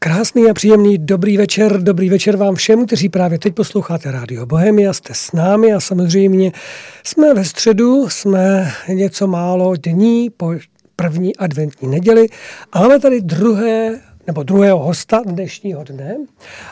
Krásný a příjemný dobrý večer, dobrý večer vám všem, kteří právě teď posloucháte Rádio Bohemia, jste s námi a samozřejmě jsme ve středu, jsme něco málo dní po první adventní neděli a máme tady druhé nebo druhého hosta dnešního dne.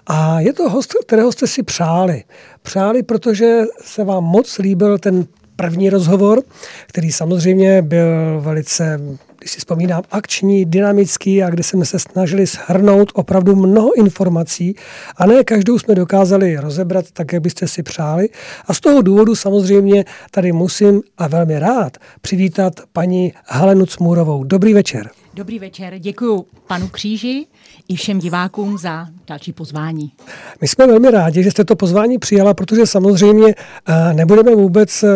A je to host, kterého jste si přáli. Přáli, protože se vám moc líbil ten první rozhovor, který samozřejmě byl velice když si vzpomínám, akční, dynamický a kde jsme se snažili shrnout opravdu mnoho informací a ne každou jsme dokázali rozebrat tak, jak byste si přáli. A z toho důvodu samozřejmě tady musím a velmi rád přivítat paní Helenu Cmůrovou. Dobrý večer. Dobrý večer, děkuji panu Kříži i všem divákům za další pozvání. My jsme velmi rádi, že jste to pozvání přijala, protože samozřejmě eh, nebudeme vůbec eh,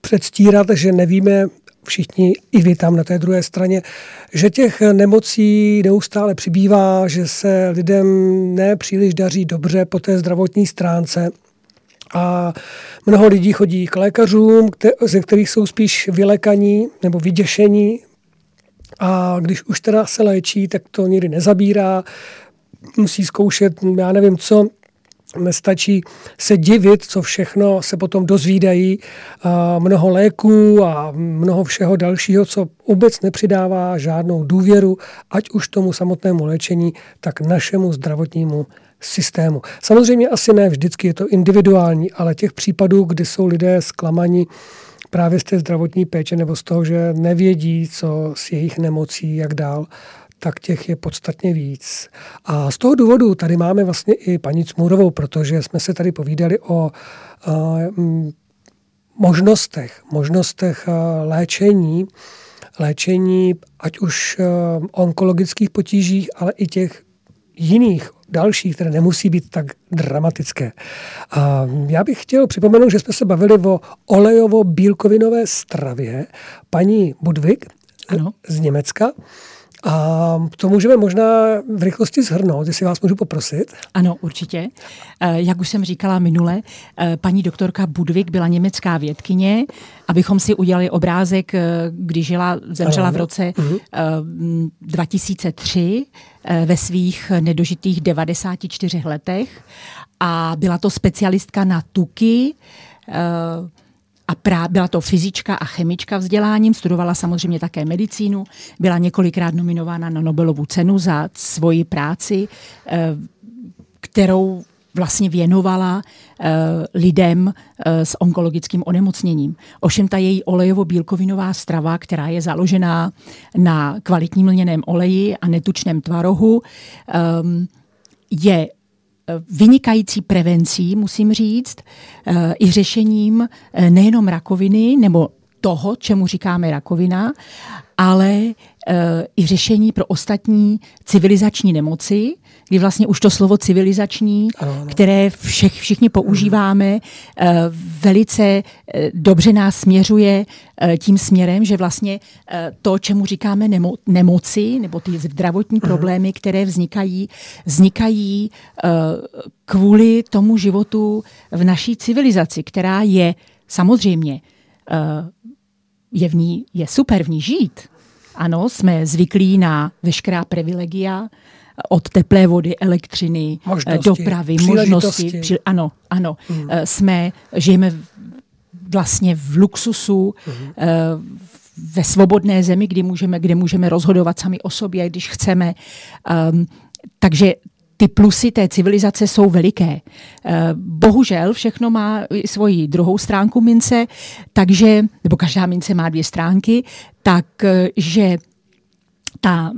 předstírat, že nevíme všichni, i vy tam na té druhé straně, že těch nemocí neustále přibývá, že se lidem nepříliš daří dobře po té zdravotní stránce. A mnoho lidí chodí k lékařům, ze kterých jsou spíš vylekaní nebo vyděšení. A když už teda se léčí, tak to nikdy nezabírá. Musí zkoušet, já nevím co, Nestačí se divit, co všechno se potom dozvídají, mnoho léků a mnoho všeho dalšího, co vůbec nepřidává žádnou důvěru, ať už tomu samotnému léčení, tak našemu zdravotnímu systému. Samozřejmě asi ne vždycky je to individuální, ale těch případů, kdy jsou lidé zklamaní právě z té zdravotní péče nebo z toho, že nevědí, co s jejich nemocí, jak dál, tak těch je podstatně víc. A z toho důvodu tady máme vlastně i paní Cmůrovou, protože jsme se tady povídali o uh, možnostech, možnostech uh, léčení, léčení ať už uh, onkologických potížích, ale i těch jiných dalších, které nemusí být tak dramatické. A já bych chtěl připomenout, že jsme se bavili o olejovo-bílkovinové stravě paní Budvig ano. z Německa. A to můžeme možná v rychlosti zhrnout, jestli vás můžu poprosit. Ano, určitě. Eh, jak už jsem říkala minule, eh, paní doktorka Budvik byla německá vědkyně, abychom si udělali obrázek, eh, když žila, zemřela ano, v roce uh-huh. 2003 ve svých nedožitých 94 letech a byla to specialistka na tuky, a prá, byla to fyzička a chemička vzděláním, studovala samozřejmě také medicínu, byla několikrát nominována na Nobelovu cenu za svoji práci, eh, kterou vlastně věnovala eh, lidem eh, s onkologickým onemocněním. Ovšem ta její olejovo-bílkovinová strava, která je založená na kvalitním lněném oleji a netučném tvarohu, je vynikající prevencí, musím říct, eh, i řešením eh, nejenom rakoviny nebo toho, čemu říkáme rakovina, ale eh, i řešení pro ostatní civilizační nemoci, kdy vlastně už to slovo civilizační, ano. které všech, všichni používáme, eh, velice eh, dobře nás směřuje eh, tím směrem, že vlastně to, čemu říkáme nemo, nemoci, nebo ty zdravotní mhm. problémy, které vznikají, vznikají kvůli tomu životu v naší civilizaci, která je samozřejmě je v ní, je super v ní žít. Ano, jsme zvyklí na veškerá privilegia, od teplé vody, elektřiny, možnosti, dopravy, možnosti. Při, ano, ano. Hmm. Jsme, žijeme vlastně v luxusu, hmm. ve svobodné zemi, kdy můžeme, kde můžeme rozhodovat sami o sobě, když chceme. Um, takže ty plusy té civilizace jsou veliké. Bohužel všechno má svoji druhou stránku mince, takže, nebo každá mince má dvě stránky, takže ta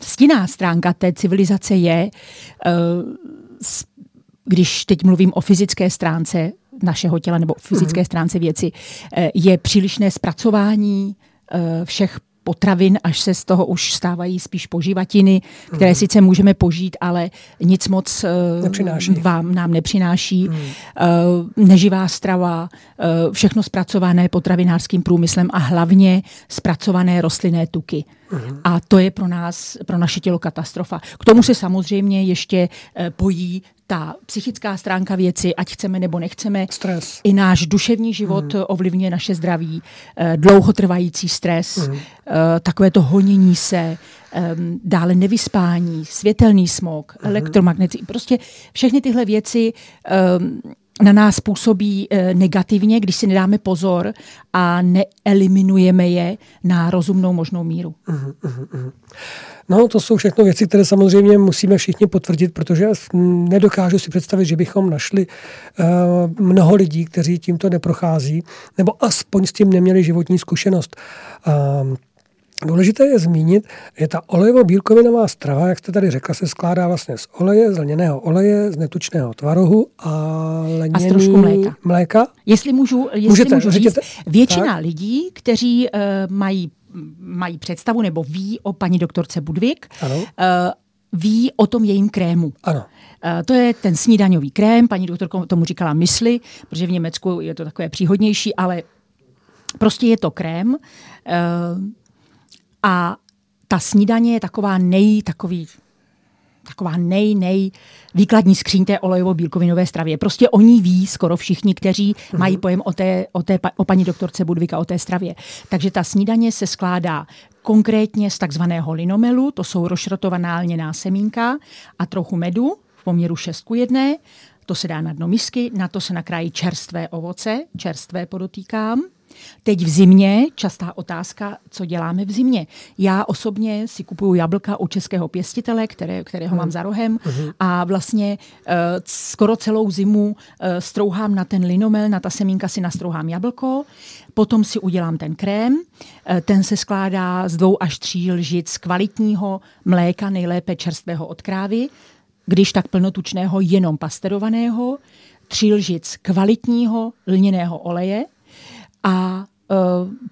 stinná stránka té civilizace je, eh, když teď mluvím o fyzické stránce našeho těla nebo fyzické mhm. stránce věci, eh, je přílišné zpracování eh, všech potravin, až se z toho už stávají spíš poživatiny, které mm. sice můžeme požít, ale nic moc nepřináší. vám nám nepřináší. Mm. Neživá strava, všechno zpracované potravinářským průmyslem a hlavně zpracované rostlinné tuky. Mm. A to je pro nás, pro naše tělo katastrofa. K tomu se samozřejmě ještě pojí ta psychická stránka věci, ať chceme nebo nechceme, stres. i náš duševní život mm. ovlivňuje naše zdraví, eh, dlouhotrvající stres, mm. takové to honění se, ehm, dále nevyspání, světelný smog, mm. elektromagnety, prostě všechny tyhle věci ehm, na nás působí e, negativně, když si nedáme pozor a neeliminujeme je na rozumnou možnou míru. Uh-huh. No, to jsou všechno věci, které samozřejmě musíme všichni potvrdit, protože nedokážu si představit, že bychom našli uh, mnoho lidí, kteří tímto neprochází, nebo aspoň s tím neměli životní zkušenost. Uh, Důležité je zmínit, že ta olejovo-bílkovinová strava, jak jste tady řekla, se skládá vlastně z oleje, z lněného oleje, z netučného tvarohu a lněný... A trošku mléka. mléka. Jestli můžu, jestli Můžete, můžu říct, většina tak. lidí, kteří uh, mají, mají představu nebo ví o paní doktorce Budvik, ano. Uh, ví o tom jejím krému. Ano. Uh, to je ten snídaňový krém, paní doktorka tomu říkala mysli, protože v Německu je to takové příhodnější, ale prostě je to krém. Uh, a ta snídaně je taková nej, takový, taková nej, nej výkladní skříň té olejovo-bílkovinové stravě. Prostě oni ví skoro všichni, kteří uh-huh. mají pojem o, té, o, té, o paní doktorce Budvika, o té stravě. Takže ta snídaně se skládá konkrétně z takzvaného linomelu, to jsou rošrotovaná lněná semínka a trochu medu v poměru 6 k 1. To se dá na dno misky, na to se nakrájí čerstvé ovoce, čerstvé podotýkám. Teď v zimě, častá otázka, co děláme v zimě. Já osobně si kupuju jablka u českého pěstitele, které, kterého hmm. mám za rohem hmm. a vlastně uh, skoro celou zimu uh, strouhám na ten linomel, na ta semínka si nastrouhám jablko, potom si udělám ten krém, uh, ten se skládá z dvou až tří lžic kvalitního mléka, nejlépe čerstvého od krávy, když tak plnotučného, jenom pasterovaného, tří lžic kvalitního lněného oleje, a uh,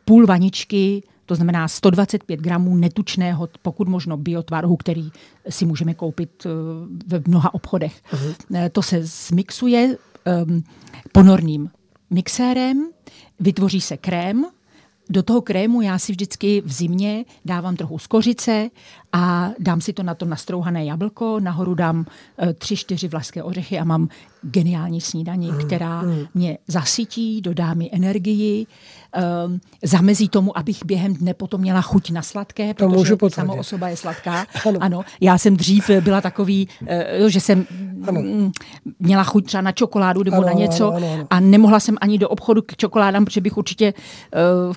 půl vaničky, to znamená 125 gramů netučného, pokud možno biotvarohu, který si můžeme koupit uh, ve mnoha obchodech. Uh-huh. To se zmixuje um, ponorným mixérem, vytvoří se krém, do toho krému já si vždycky v zimě dávám trochu skořice a dám si to na to nastrouhané jablko, nahoru dám e, tři, čtyři vlaské ořechy a mám geniální snídaní, mm, která mm. mě zasytí, dodá mi energii, um, zamezí tomu, abych během dne potom měla chuť na sladké, to protože samo osoba je sladká. ano. ano. Já jsem dřív byla takový, uh, že jsem ano. měla chuť třeba na čokoládu nebo ano, na něco ano, ano, ano. a nemohla jsem ani do obchodu k čokoládám, protože bych určitě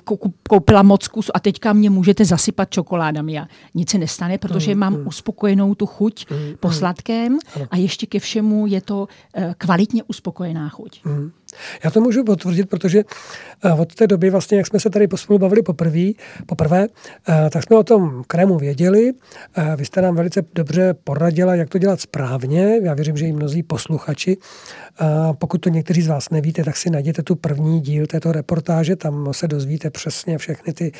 uh, koupila moc kus a teďka mě můžete zasypat čokoládami a nic se nestane, protože mm, mám mm. uspokojenou tu chuť mm, po mm. sladkém ano. a ještě ke všemu je to uh, kvalitně uspokojená chuť. Mm. Já to můžu potvrdit, protože eh, od té doby, vlastně, jak jsme se tady pospolu bavili poprvé, poprvé, eh, tak jsme o tom krému věděli. Eh, vy jste nám velice dobře poradila, jak to dělat správně. Já věřím, že i mnozí posluchači. Pokud to někteří z vás nevíte, tak si najděte tu první díl této reportáže, tam se dozvíte přesně všechny ty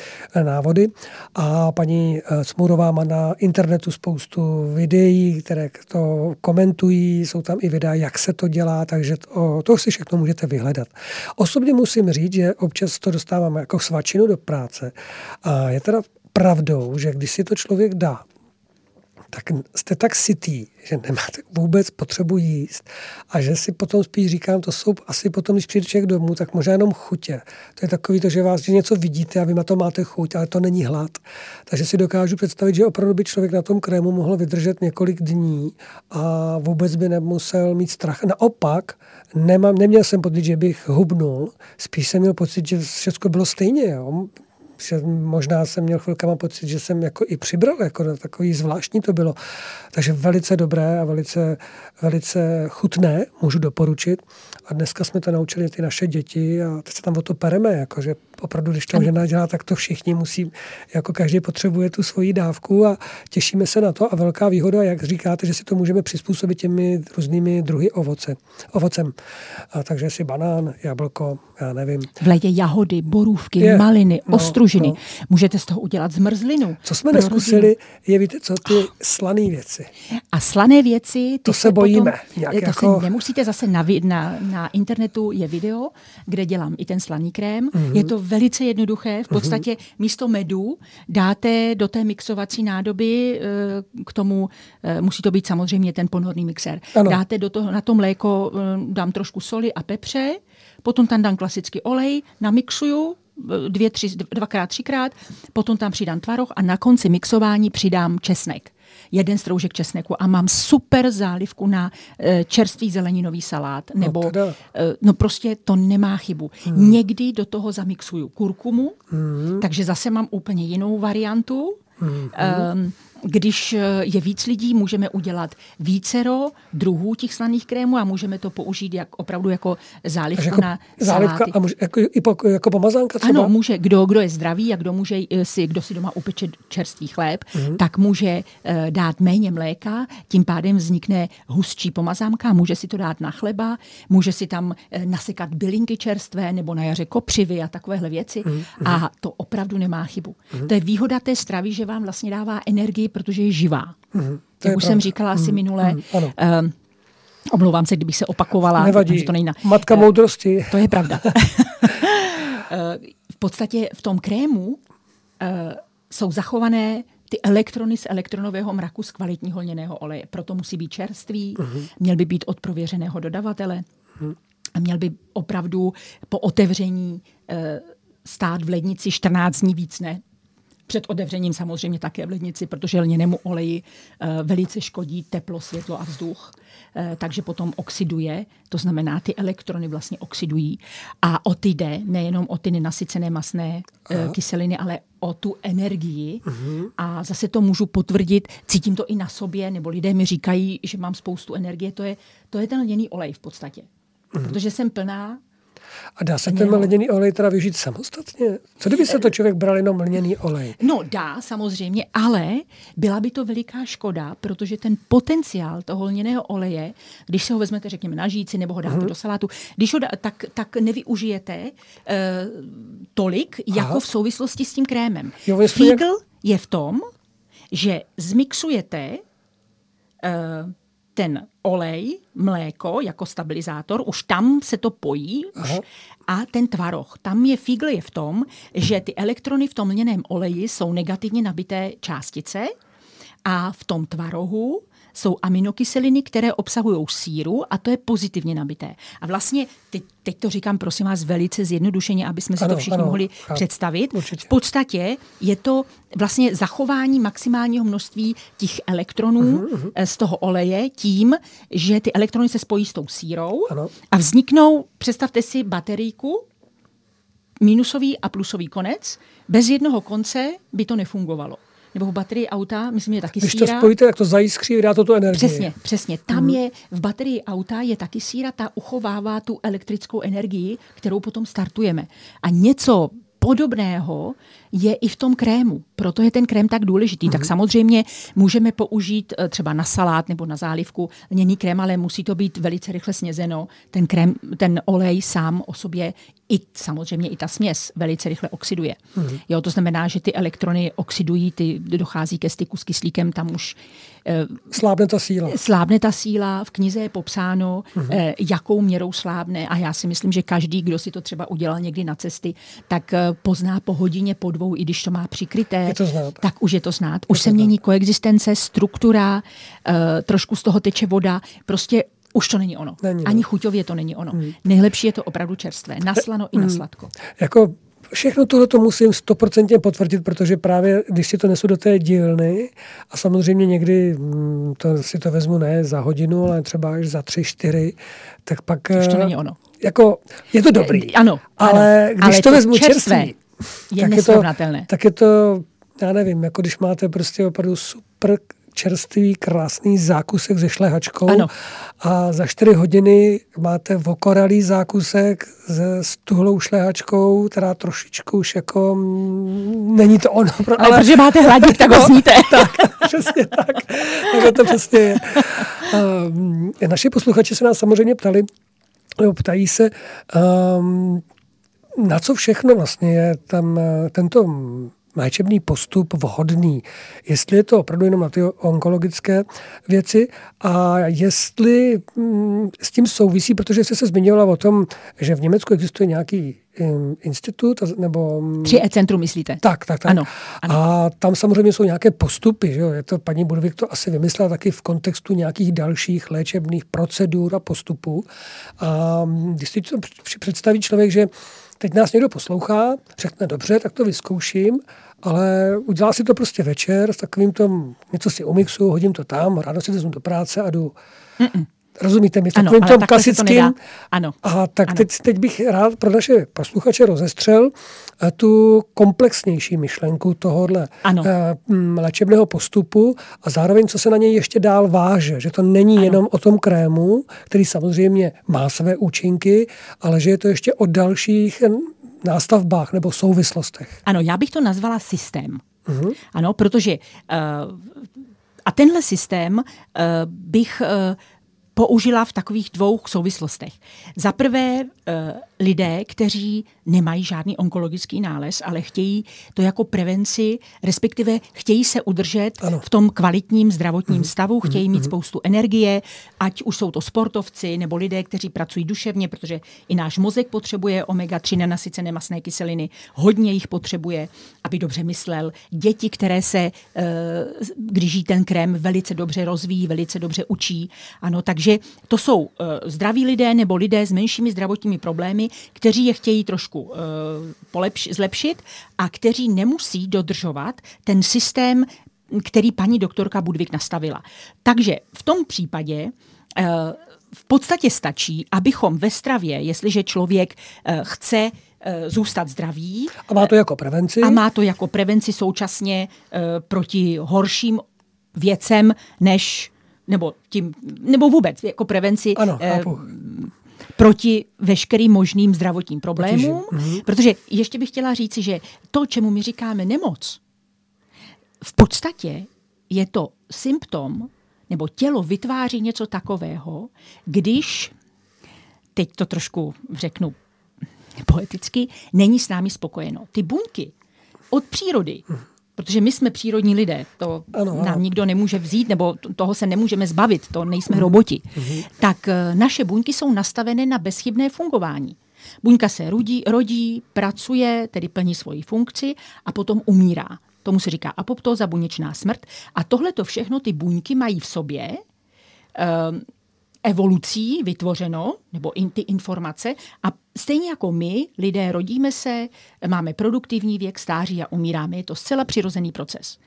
návody. A paní Smurová má na internetu spoustu videí, které to komentují, jsou tam i videa, jak se to dělá, takže to, to si všechno můžete vyhledat. Osobně musím říct, že občas to dostávám jako svačinu do práce. A je teda pravdou, že když si to člověk dá, tak jste tak sytý, že nemáte vůbec potřebu jíst a že si potom spíš říkám, to jsou asi potom, když přijde člověk domů, tak možná jenom chutě. To je takový to, že vás že něco vidíte a vy na to máte chuť, ale to není hlad. Takže si dokážu představit, že opravdu by člověk na tom krému mohl vydržet několik dní a vůbec by nemusel mít strach. Naopak, nemám, neměl jsem pocit, že bych hubnul, spíš jsem měl pocit, že všechno bylo stejně. Jo že možná jsem měl chvilkama pocit, že jsem jako i přibral, jako takový zvláštní to bylo. Takže velice dobré a velice, velice chutné, můžu doporučit. A dneska jsme to naučili ty naše děti a teď se tam o to pereme, jako že opravdu, když to žena dělá, tak to všichni musí, jako každý potřebuje tu svoji dávku a těšíme se na to. A velká výhoda, jak říkáte, že si to můžeme přizpůsobit těmi různými druhy ovoce, ovocem. A takže si banán, jablko, já nevím. V létě jahody, borůvky, je, maliny, no, pružiny. No. Můžete z toho udělat zmrzlinu. Co jsme neskusili, je víte co, ty slané věci. A slané věci... To se bojíme. Potom, to jako... se nemusíte zase na, na, na internetu je video, kde dělám i ten slaný krém. Mm-hmm. Je to velice jednoduché. V podstatě mm-hmm. místo medu dáte do té mixovací nádoby, eh, k tomu eh, musí to být samozřejmě ten ponorný mixer. Ano. Dáte do toho, na to mléko, eh, dám trošku soli a pepře, potom tam dám klasický olej, namixuju, dvě, tři, dvakrát, třikrát, potom tam přidám tvaroh a na konci mixování přidám česnek jeden stroužek česneku a mám super zálivku na e, čerstvý zeleninový salát. No nebo, no, no prostě to nemá chybu. Hmm. Někdy do toho zamixuju kurkumu, hmm. takže zase mám úplně jinou variantu. Hmm. Um, když eh, je víc lidí, můžeme udělat vícero druhů těch slaných krémů a můžeme to použít jak, opravdu jako zálivku jako na zálivka saláty. a může, jako, po, jako pomazánka třeba? Ano, může. Kdo, kdo je zdravý a kdo, může eh, si, kdo si doma upeče čerstvý chléb, mm-hmm. tak může uh, dát méně mléka, tím pádem vznikne hustší pomazánka, může si to dát na chleba, může si tam uh, nasekat bylinky čerstvé nebo na jaře kopřivy a takovéhle věci mm-hmm. a to opravdu nemá chybu. Mm-hmm. To je výhoda té stravy, že vám vlastně dává energii protože je živá. Mm, Jak už pravda. jsem říkala asi mm, minule, mm, ano. Uh, omlouvám se, kdybych se opakovala. Nevadí. To nejna. Matka uh, moudrosti. To je pravda. uh, v podstatě v tom krému uh, jsou zachované ty elektrony z elektronového mraku z kvalitního lněného oleje. Proto musí být čerstvý, uh-huh. měl by být od prověřeného dodavatele uh-huh. a měl by opravdu po otevření uh, stát v lednici 14 dní víc ne, před otevřením samozřejmě také v lednici, protože lněnému oleji uh, velice škodí teplo, světlo a vzduch, uh, takže potom oxiduje, to znamená, ty elektrony vlastně oxidují. A o ty jde, nejenom o ty nenasycené masné uh, kyseliny, ale o tu energii. Uh-huh. A zase to můžu potvrdit, cítím to i na sobě, nebo lidé mi říkají, že mám spoustu energie, to je, to je ten lněný olej v podstatě. Uh-huh. Protože jsem plná a dá se ten lněný olej teda využít samostatně? Co kdyby se to člověk bral jenom lněný olej? No dá, samozřejmě, ale byla by to veliká škoda, protože ten potenciál toho lněného oleje, když se ho vezmete, řekněme, na žíci nebo ho dáte hmm. do salátu, když ho dá, tak, tak nevyužijete uh, tolik, Aha. jako v souvislosti s tím krémem. Jo, Fígl jak... je v tom, že zmixujete uh, ten olej, mléko jako stabilizátor, už tam se to pojí už, a ten tvaroh. Tam je fígl je v tom, že ty elektrony v tom lněném oleji jsou negativně nabité částice a v tom tvarohu jsou aminokyseliny, které obsahují síru a to je pozitivně nabité. A vlastně, teď, teď to říkám prosím vás velice zjednodušeně, aby jsme si ano, to všichni ano, mohli ano, představit. Určitě. V podstatě je to vlastně zachování maximálního množství těch elektronů uh-huh, uh-huh. z toho oleje tím, že ty elektrony se spojí s tou sírou ano. a vzniknou, představte si baterijku, minusový a plusový konec. Bez jednoho konce by to nefungovalo nebo v baterii auta, myslím, že taky Když síra. Když to spojíte, tak to zajiskří, dá to tu energii. Přesně, přesně. Tam hmm. je, v baterii auta je taky síra, ta uchovává tu elektrickou energii, kterou potom startujeme. A něco podobného je i v tom krému. Proto je ten krém tak důležitý. Mm-hmm. Tak mhm. samozřejmě můžeme použít eh, třeba na salát nebo na zálivku lněný krém, ale musí to být velice rychle snězeno. Ten krém, ten olej sám o sobě i samozřejmě i ta směs velice rychle oxiduje. Mm-hmm. Jo, to znamená, že ty elektrony oxidují, ty dochází ke styku s kyslíkem, tam už slábne ta síla. Slábne ta síla, v knize je popsáno, eh, jakou měrou slábne a já si myslím, že každý, kdo si to třeba udělal někdy na cesty, tak eh, pozná po hodině, po dvou, i když to má přikryté, je to znát. tak už je to znát. Už je se mění znát. koexistence, struktura, uh, trošku z toho teče voda, prostě už to není ono. Není, Ani no. chuťově to není ono. Hmm. Nejlepší je to opravdu čerstvé. Naslano hmm. i na sladko. Jako všechno tohle to musím stoprocentně potvrdit, protože právě když si to nesu do té dílny a samozřejmě někdy hm, to si to vezmu ne za hodinu, ale třeba až za tři, čtyři, tak pak... Už to eh, není ono. Jako, je to dobrý. Ano. Ale ano, když ale to, vezmu čerstvé, čerstvý, je tak. Je to, tak je to, já nevím, jako když máte prostě opravdu super čerstvý, krásný zákusek se šlehačkou ano. a za čtyři hodiny máte vokoralý zákusek se stuhlou šlehačkou, která trošičku už jako mm, není to ono. Ale, ale protože máte hladík, tak ho sníte. tak, přesně tak. Tak to přesně je. Um, naši posluchači se nás samozřejmě ptali, nebo ptají se, um, na co všechno vlastně je tam tento léčebný postup vhodný. Jestli je to opravdu jenom na ty onkologické věci a jestli mm, s tím souvisí, protože jste se zmiňovala o tom, že v Německu existuje nějaký institut, nebo... 3E mm, centrum myslíte? Tak, tak, tak. Ano, ano. A tam samozřejmě jsou nějaké postupy, že jo? Je to, paní Budovik to asi vymyslela taky v kontextu nějakých dalších léčebných procedur a postupů. A mm, když si to představí člověk, že teď nás někdo poslouchá, řekne dobře, tak to vyzkouším ale udělal si to prostě večer s takovým tom, něco si umixu, hodím to tam, ráno si vezmu do práce a jdu. Mm-mm. Rozumíte mi? Takovým tom klasickým. To ano. A tak ano. Teď, teď bych rád pro naše posluchače rozestřel eh, tu komplexnější myšlenku tohohle ano. Eh, léčebného postupu a zároveň, co se na něj ještě dál váže. Že to není ano. jenom o tom krému, který samozřejmě má své účinky, ale že je to ještě o dalších nástavbách nebo souvislostech. Ano, já bych to nazvala systém. Uh-huh. Ano, protože uh, a tenhle systém uh, bych uh, použila v takových dvou souvislostech. Za prvé lidé, kteří nemají žádný onkologický nález, ale chtějí to jako prevenci, respektive chtějí se udržet ano. v tom kvalitním zdravotním mm. stavu, chtějí mm. mít mhm. spoustu energie, ať už jsou to sportovci nebo lidé, kteří pracují duševně, protože i náš mozek potřebuje omega-3 nenasycené masné kyseliny, hodně jich potřebuje, aby dobře myslel. Děti, které se, eh, když jí ten krém, velice dobře rozvíjí, velice dobře učí. Ano, takže to jsou eh, zdraví lidé nebo lidé s menšími zdravotními problémy, kteří je chtějí trošku uh, polepš- zlepšit a kteří nemusí dodržovat ten systém, který paní doktorka Budvik nastavila. Takže v tom případě uh, v podstatě stačí, abychom ve stravě, jestliže člověk uh, chce zůstat zdravý. A má to jako prevenci? A má to jako prevenci současně proti horším věcem, než nebo tím, nebo vůbec jako prevenci ano, proti veškerým možným zdravotním problémům, mm-hmm. protože ještě bych chtěla říci, že to, čemu my říkáme nemoc, v podstatě je to symptom, nebo tělo vytváří něco takového, když, teď to trošku řeknu poeticky, není s námi spokojeno. Ty buňky od přírody protože my jsme přírodní lidé, to ano, ano. nám nikdo nemůže vzít, nebo toho se nemůžeme zbavit, to nejsme roboti, mm. tak eh, naše buňky jsou nastavené na bezchybné fungování. Buňka se rodí, rodí, pracuje, tedy plní svoji funkci a potom umírá. Tomu se říká apoptóza, buněčná smrt. A tohle to všechno ty buňky mají v sobě. Evolucí vytvořeno, nebo in, ty informace. A stejně jako my, lidé, rodíme se, máme produktivní věk, stáří a umíráme. Je to zcela přirozený proces.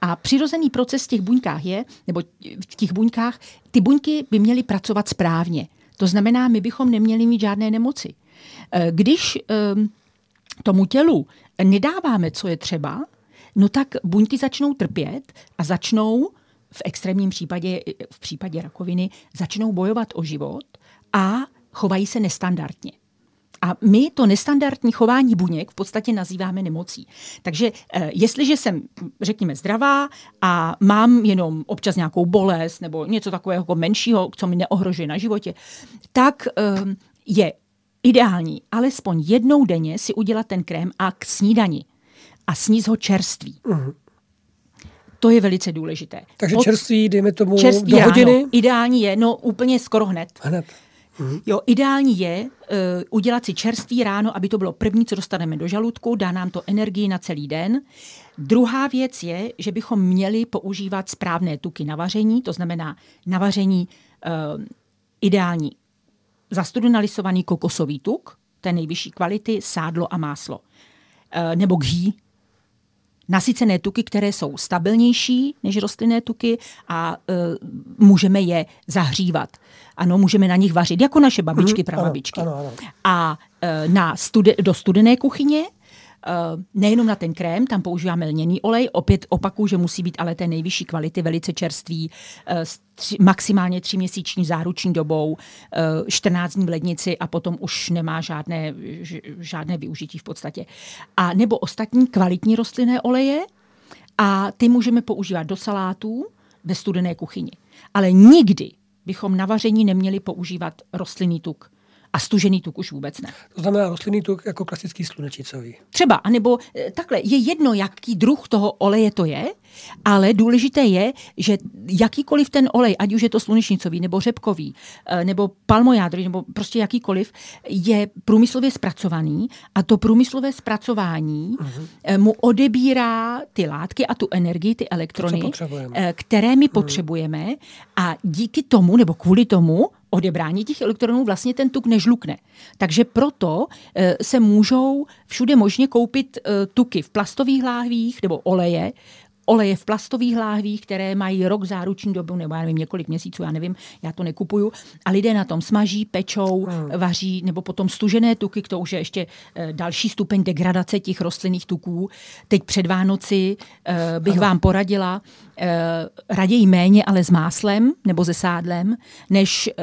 A přirozený proces v těch buňkách je, nebo v těch buňkách, ty buňky by měly pracovat správně. To znamená, my bychom neměli mít žádné nemoci. Eh, když ehm, tomu tělu nedáváme, co je třeba, no tak buňky začnou trpět a začnou v extrémním případě, v případě rakoviny, začnou bojovat o život a chovají se nestandardně. A my to nestandardní chování buněk v podstatě nazýváme nemocí. Takže eh, jestliže jsem, řekněme, zdravá a mám jenom občas nějakou bolest nebo něco takového jako menšího, co mi neohrožuje na životě, tak eh, je ideální alespoň jednou denně si udělat ten krém a k snídani a sníst ho čerství. Uh-huh. To je velice důležité. Takže Od, čerství, dejme tomu, čerství do hodiny? Ráno. Ideální je, no úplně skoro hned. Hned. Mhm. Jo, ideální je uh, udělat si čerstvý ráno, aby to bylo první, co dostaneme do žaludku, dá nám to energii na celý den. Druhá věc je, že bychom měli používat správné tuky na vaření, to znamená na vaření uh, ideální zastudenalisovaný kokosový tuk, té nejvyšší kvality, sádlo a máslo. Uh, nebo ghee, nasycené tuky, které jsou stabilnější než rostlinné tuky a uh, můžeme je zahřívat. Ano, můžeme na nich vařit, jako naše babičky, mm, prababičky. Ano, ano, ano. A uh, na studi- do studené kuchyně nejenom na ten krém, tam používáme lněný olej, opět opakuju, že musí být ale té nejvyšší kvality, velice čerstvý, uh, tři, maximálně tříměsíční záruční dobou, uh, 14 dní v lednici a potom už nemá žádné, žádné využití v podstatě. A nebo ostatní kvalitní rostlinné oleje a ty můžeme používat do salátů ve studené kuchyni. Ale nikdy bychom na vaření neměli používat rostlinný tuk A stužený tuk už vůbec ne. To znamená rostlinný tuk jako klasický slunečnicový. Třeba, anebo eh, takhle, je jedno, jaký druh toho oleje to je, ale důležité je, že jakýkoliv ten olej, ať už je to slunečnicový, nebo řepkový, eh, nebo palmojádrový, nebo prostě jakýkoliv, je průmyslově zpracovaný a to průmyslové zpracování uh-huh. mu odebírá ty látky a tu energii, ty elektrony, to, které my uh-huh. potřebujeme a díky tomu, nebo kvůli tomu, odebrání těch elektronů vlastně ten tuk nežlukne. Takže proto e, se můžou všude možně koupit e, tuky v plastových láhvích nebo oleje, oleje v plastových láhvích, které mají rok záruční dobu, nebo já nevím, několik měsíců, já nevím, já to nekupuju. A lidé na tom smaží, pečou, hmm. vaří, nebo potom stužené tuky, to už je ještě e, další stupeň degradace těch rostlinných tuků. Teď před Vánoci e, bych ano. vám poradila, eh, raději méně, ale s máslem nebo se sádlem, než eh,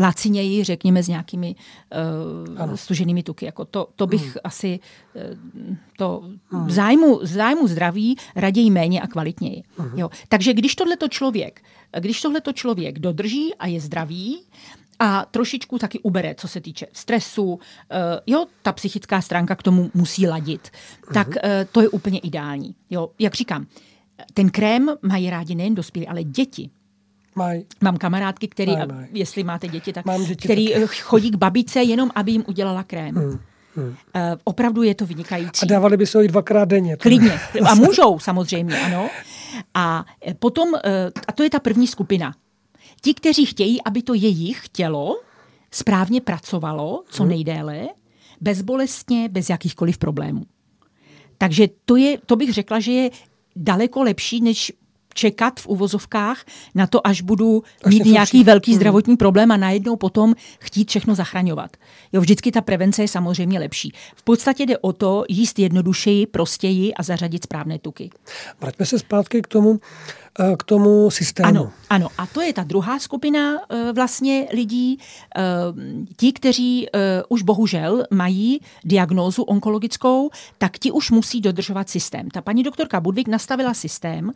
laciněji, řekněme, s nějakými eh, stuženými tuky. Jako to, to bych hmm. asi eh, to hmm. zájmu, zájmu zdraví raději méně a kvalitněji. Hmm. Jo. Takže když tohleto člověk, když tohleto člověk dodrží a je zdravý, a trošičku taky ubere, co se týče stresu. Uh, jo, ta psychická stránka k tomu musí ladit. Tak uh, to je úplně ideální. Jo, jak říkám, ten krém mají rádi nejen dospělí, ale děti. Maj. Mám kamarádky, který, maj, maj. jestli máte děti, tak Mám děti který taky. chodí k babice jenom, aby jim udělala krém. Hmm. Hmm. Uh, opravdu je to vynikající. A dávali by se ho i dvakrát denně. Klidně. A můžou samozřejmě, ano. A eh, potom, uh, a to je ta první skupina. Ti, kteří chtějí, aby to jejich tělo správně pracovalo, co hmm. nejdéle, bezbolestně, bez jakýchkoliv problémů. Takže to, je, to bych řekla, že je daleko lepší, než čekat v uvozovkách na to, až budu až mít nějaký všichni. velký mhm. zdravotní problém a najednou potom chtít všechno zachraňovat. Jo, vždycky ta prevence je samozřejmě lepší. V podstatě jde o to jíst jednodušeji, prostěji a zařadit správné tuky. Vraťme se zpátky k tomu, k tomu systému. Ano, ano, a to je ta druhá skupina eh, vlastně lidí, eh, ti, kteří už bohužel mají diagnózu onkologickou, tak ti už musí dodržovat systém. Ta paní doktorka Budvik nastavila systém,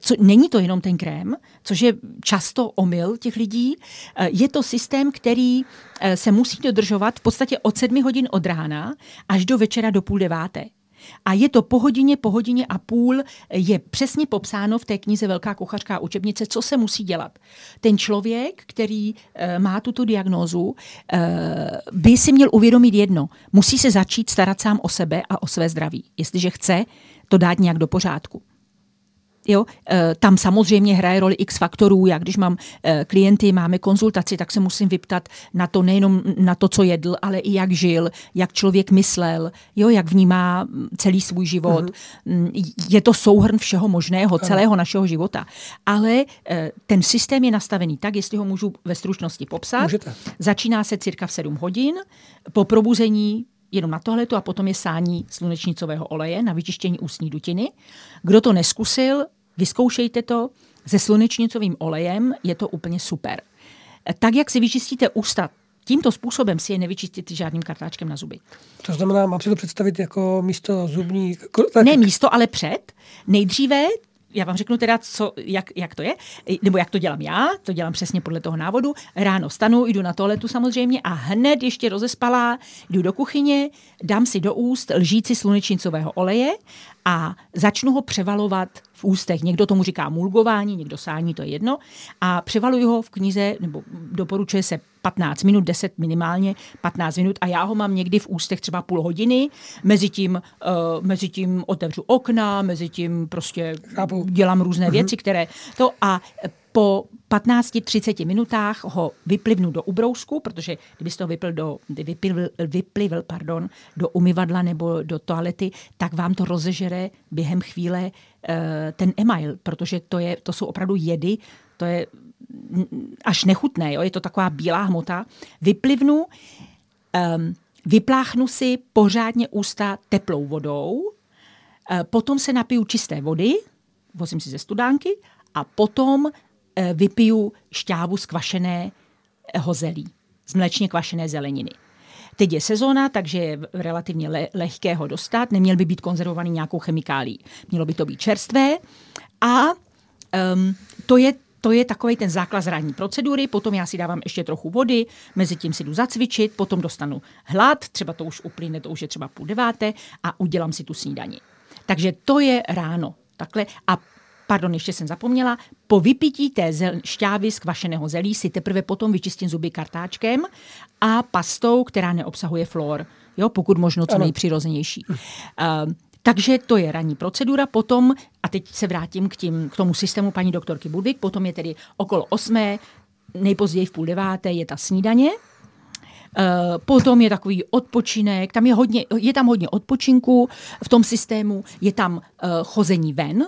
co, není to jenom ten krém, což je často omyl těch lidí, je to systém, který se musí dodržovat v podstatě od sedmi hodin od rána až do večera do půl deváté. A je to po hodině, po hodině a půl je přesně popsáno v té knize Velká kuchařská učebnice, co se musí dělat. Ten člověk, který e, má tuto diagnózu, e, by si měl uvědomit jedno. Musí se začít starat sám o sebe a o své zdraví, jestliže chce to dát nějak do pořádku. Jo, e, tam samozřejmě hraje roli x faktorů. Já když mám e, klienty, máme konzultaci, tak se musím vyptat na to nejenom na to, co jedl, ale i jak žil, jak člověk myslel, jo, jak vnímá celý svůj život. Mm-hmm. Je to souhrn všeho možného, celého našeho života. Ale e, ten systém je nastavený tak, jestli ho můžu ve stručnosti popsat. Můžete. Začíná se cirka v 7 hodin. Po probuzení jenom na tohleto a potom je sání slunečnicového oleje na vyčištění ústní dutiny. Kdo to neskusil, vyzkoušejte to se slunečnicovým olejem, je to úplně super. Tak, jak si vyčistíte ústa tímto způsobem si je nevyčistit žádným kartáčkem na zuby. To znamená, mám si to představit jako místo zubní... Tak... Ne místo, ale před. Nejdříve já vám řeknu teda, co, jak, jak to je, nebo jak to dělám já, to dělám přesně podle toho návodu. Ráno stanu, jdu na toaletu samozřejmě a hned ještě rozespalá jdu do kuchyně, dám si do úst lžíci slunečnicového oleje a začnu ho převalovat v ústech. Někdo tomu říká mulgování, někdo sání, to je jedno. A převaluji ho v knize, nebo doporučuje se 15 minut, 10 minimálně, 15 minut a já ho mám někdy v ústech třeba půl hodiny, mezi tím, uh, mezi tím otevřu okna, mezi tím prostě Chápu. dělám různé uh-huh. věci, které to a po 15-30 minutách ho vyplivnu do ubrousku, protože kdybyste ho vypil do, vyplivl, vyplivl pardon, do umyvadla nebo do toalety, tak vám to rozežere během chvíle uh, ten email, protože to, je, to jsou opravdu jedy, to je až nechutné, jo? je to taková bílá hmota. Vyplivnu, um, vypláchnu si pořádně ústa teplou vodou, uh, potom se napiju čisté vody, vozím si ze studánky a potom Eh, vypiju šťávu z kvašeného zelí, z mlečně kvašené zeleniny. Teď je sezóna, takže je relativně le- lehké ho dostat, neměl by být konzervovaný nějakou chemikálí. Mělo by to být čerstvé a um, to je to je takový ten základ ranní procedury, potom já si dávám ještě trochu vody, mezi tím si jdu zacvičit, potom dostanu hlad, třeba to už uplyne, to už je třeba půl deváté a udělám si tu snídani. Takže to je ráno. Takhle. A pardon, ještě jsem zapomněla, po vypití té zel, šťávy z kvašeného zelí si teprve potom vyčistím zuby kartáčkem a pastou, která neobsahuje flor. Jo, pokud možno co nejpřirozenější. Uh, takže to je ranní procedura. Potom, a teď se vrátím k, tím, k tomu systému paní doktorky Budvik, potom je tedy okolo osmé, nejpozději v půl deváté je ta snídaně, Uh, potom je takový odpočinek, tam je, hodně, je tam hodně odpočinku v tom systému, je tam uh, chození ven,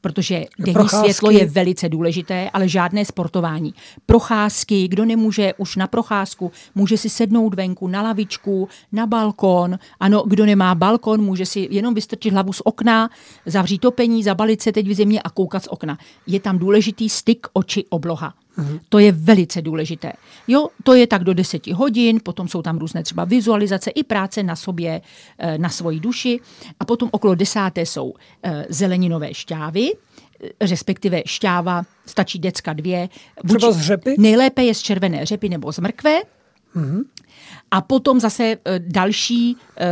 protože denní Procházky. světlo je velice důležité, ale žádné sportování. Procházky, kdo nemůže už na procházku, může si sednout venku na lavičku, na balkon. Ano, kdo nemá balkon, může si jenom vystrčit hlavu z okna, zavřít topení, zabalit se teď v zimě a koukat z okna. Je tam důležitý styk oči obloha. Mm-hmm. To je velice důležité. Jo, to je tak do deseti hodin, potom jsou tam různé třeba vizualizace i práce na sobě, eh, na svoji duši a potom okolo desáté jsou eh, zeleninové šťávy, eh, respektive šťáva, stačí decka dvě. Třeba z řepy? Nejlépe je z červené řepy nebo z mrkve. Mm-hmm. A potom zase eh, další, eh,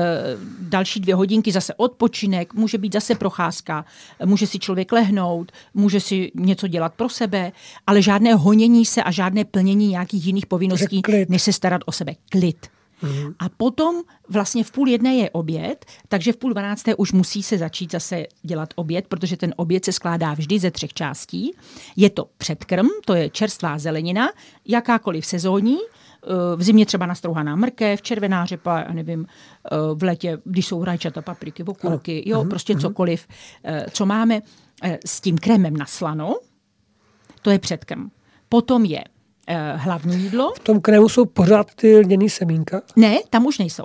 další dvě hodinky, zase odpočinek, může být zase procházka, může si člověk lehnout, může si něco dělat pro sebe, ale žádné honění se a žádné plnění nějakých jiných povinností, než se starat o sebe. Klid. Mm. A potom vlastně v půl jedné je oběd, takže v půl dvanácté už musí se začít zase dělat oběd, protože ten oběd se skládá vždy ze třech částí. Je to předkrm, to je čerstvá zelenina, jakákoliv sezónní, v zimě třeba nastrouhaná mrkev, červená řepa, já nevím, eh, v létě, když jsou rajčata, papriky, okurky, jo, mm-hmm. prostě mhm. cokoliv, eh, co máme eh, s tím krémem na slano, to je předkrm. Potom je hlavní jídlo. V tom krému jsou pořád ty lněný semínka? Ne, tam už nejsou.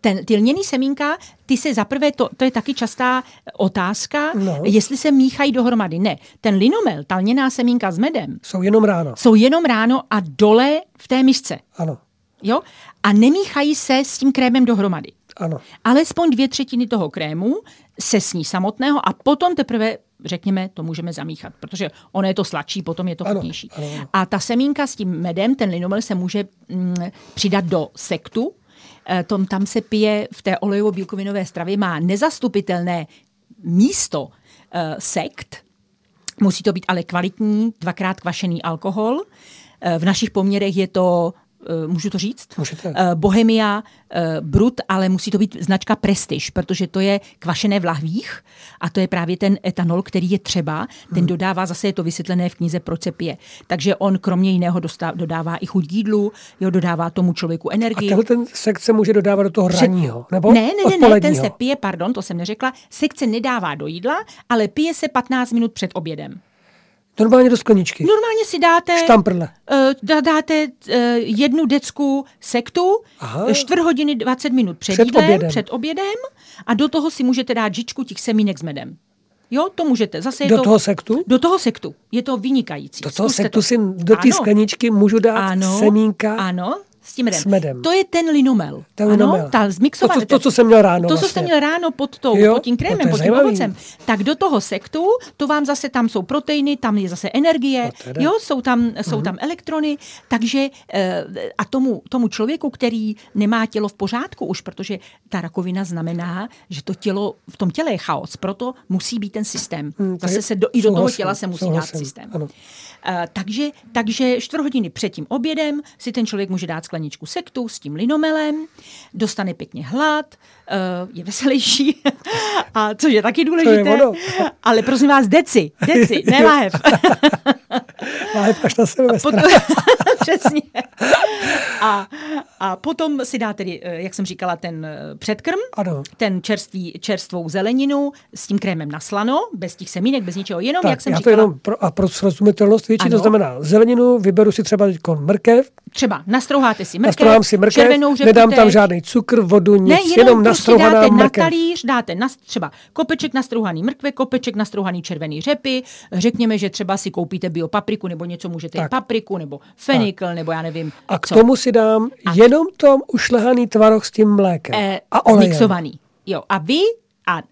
Ten, ty lněný semínka, ty se zaprvé, to, to je taky častá otázka, no. jestli se míchají dohromady. Ne, ten linomel, ta lněná semínka s medem. Jsou jenom ráno. Jsou jenom ráno a dole v té misce. Ano. Jo? A nemíchají se s tím krémem dohromady. Ano. Alespoň dvě třetiny toho krému se sní samotného a potom teprve řekněme, to můžeme zamíchat, protože ono je to sladší, potom je to chutnější. A ta semínka s tím medem, ten linomel se může mm, přidat do sektu, Eh, tom, tam se pije v té olejovo-bílkovinové stravě, má nezastupitelné místo uh, sekt. Musí to být ale kvalitní, dvakrát kvašený alkohol. Uh, v našich poměrech je to Eh, můžu to říct? Můžete. Eh, Bohemia, eh, Brut, ale musí to být značka Prestige, protože to je kvašené v lahvích a to je právě ten etanol, který je třeba. Ten hmm. dodává, zase je to vysvětlené v knize, proč se pije. Takže on kromě jiného dostá, dodává i chuť jídlu, jo, dodává tomu člověku energii. A tenhle ten sekce může dodávat do toho ranního, nebo Ne, ne, ne, ne, ten se pije, pardon, to jsem neřekla, sekce nedává do jídla, ale pije se 15 minut před obědem. Normálně do skleničky. Normálně si dáte... Štamprle. Uh, dáte uh, jednu decku sektu, Aha. čtvrt hodiny 20 minut před, před, jídlem, obědem. před obědem a do toho si můžete dát žičku těch semínek s medem. Jo, to můžete. Zase je do to, toho sektu? Do toho sektu. Je to vynikající. Do toho Zkuste sektu to. si do té skleničky můžu dát ano, semínka? Ano, s tím medem. S medem. To je ten linomel. Ten. Ano, ta zmixovaná. To, to, to, co jsem měl ráno. To, vlastně. co jsem měl ráno pod, tou, jo, pod tím krémem, no pod tím ovocem. Tak do toho sektu, to vám zase, tam jsou proteiny, tam je zase energie, no jo, jsou tam, jsou mhm. tam elektrony, takže eh, a tomu, tomu člověku, který nemá tělo v pořádku už, protože ta rakovina znamená, že to tělo, v tom těle je chaos, proto musí být ten systém. Hmm, zase se do, i do toho těla se musí dát systém. Ano. Uh, takže, takže čtvrt hodiny před tím obědem si ten člověk může dát skleničku sektu s tím linomelem, dostane pěkně hlad, uh, je veselější, a což je taky důležité. Je ale prosím vás, deci, deci, ne láhev. láhev až na Silvestra. Přesně. A, a potom si dá tedy, eh, jak jsem říkala, ten předkrm, ano. ten čerstvý, čerstvou zeleninu s tím krémem na slano, bez těch semínek, bez ničeho, jenom, tak, jak jsem já říkala. To jenom pro, a pro srozumitelnost větší, ano. to znamená zeleninu, vyberu si třeba mrkev, Třeba nastrouháte si mrkev, Nastrouhám si mrkev, červenou řepu nedám tam žádný cukr, vodu, nic, ne, jenom, jenom prostě dáte mrkev. na talíř, dáte na, třeba kopeček nastrouhaný mrkve, kopeček nastrouhaný červený řepy, řekněme, že třeba si koupíte biopapriku nebo něco, můžete tak. papriku nebo fenikl, tak. nebo já nevím A k co. tomu si dám a jenom tom ušlehaný tvaroh s tím mlékem e, a olejem. Zmixovaný. Jo, a vy a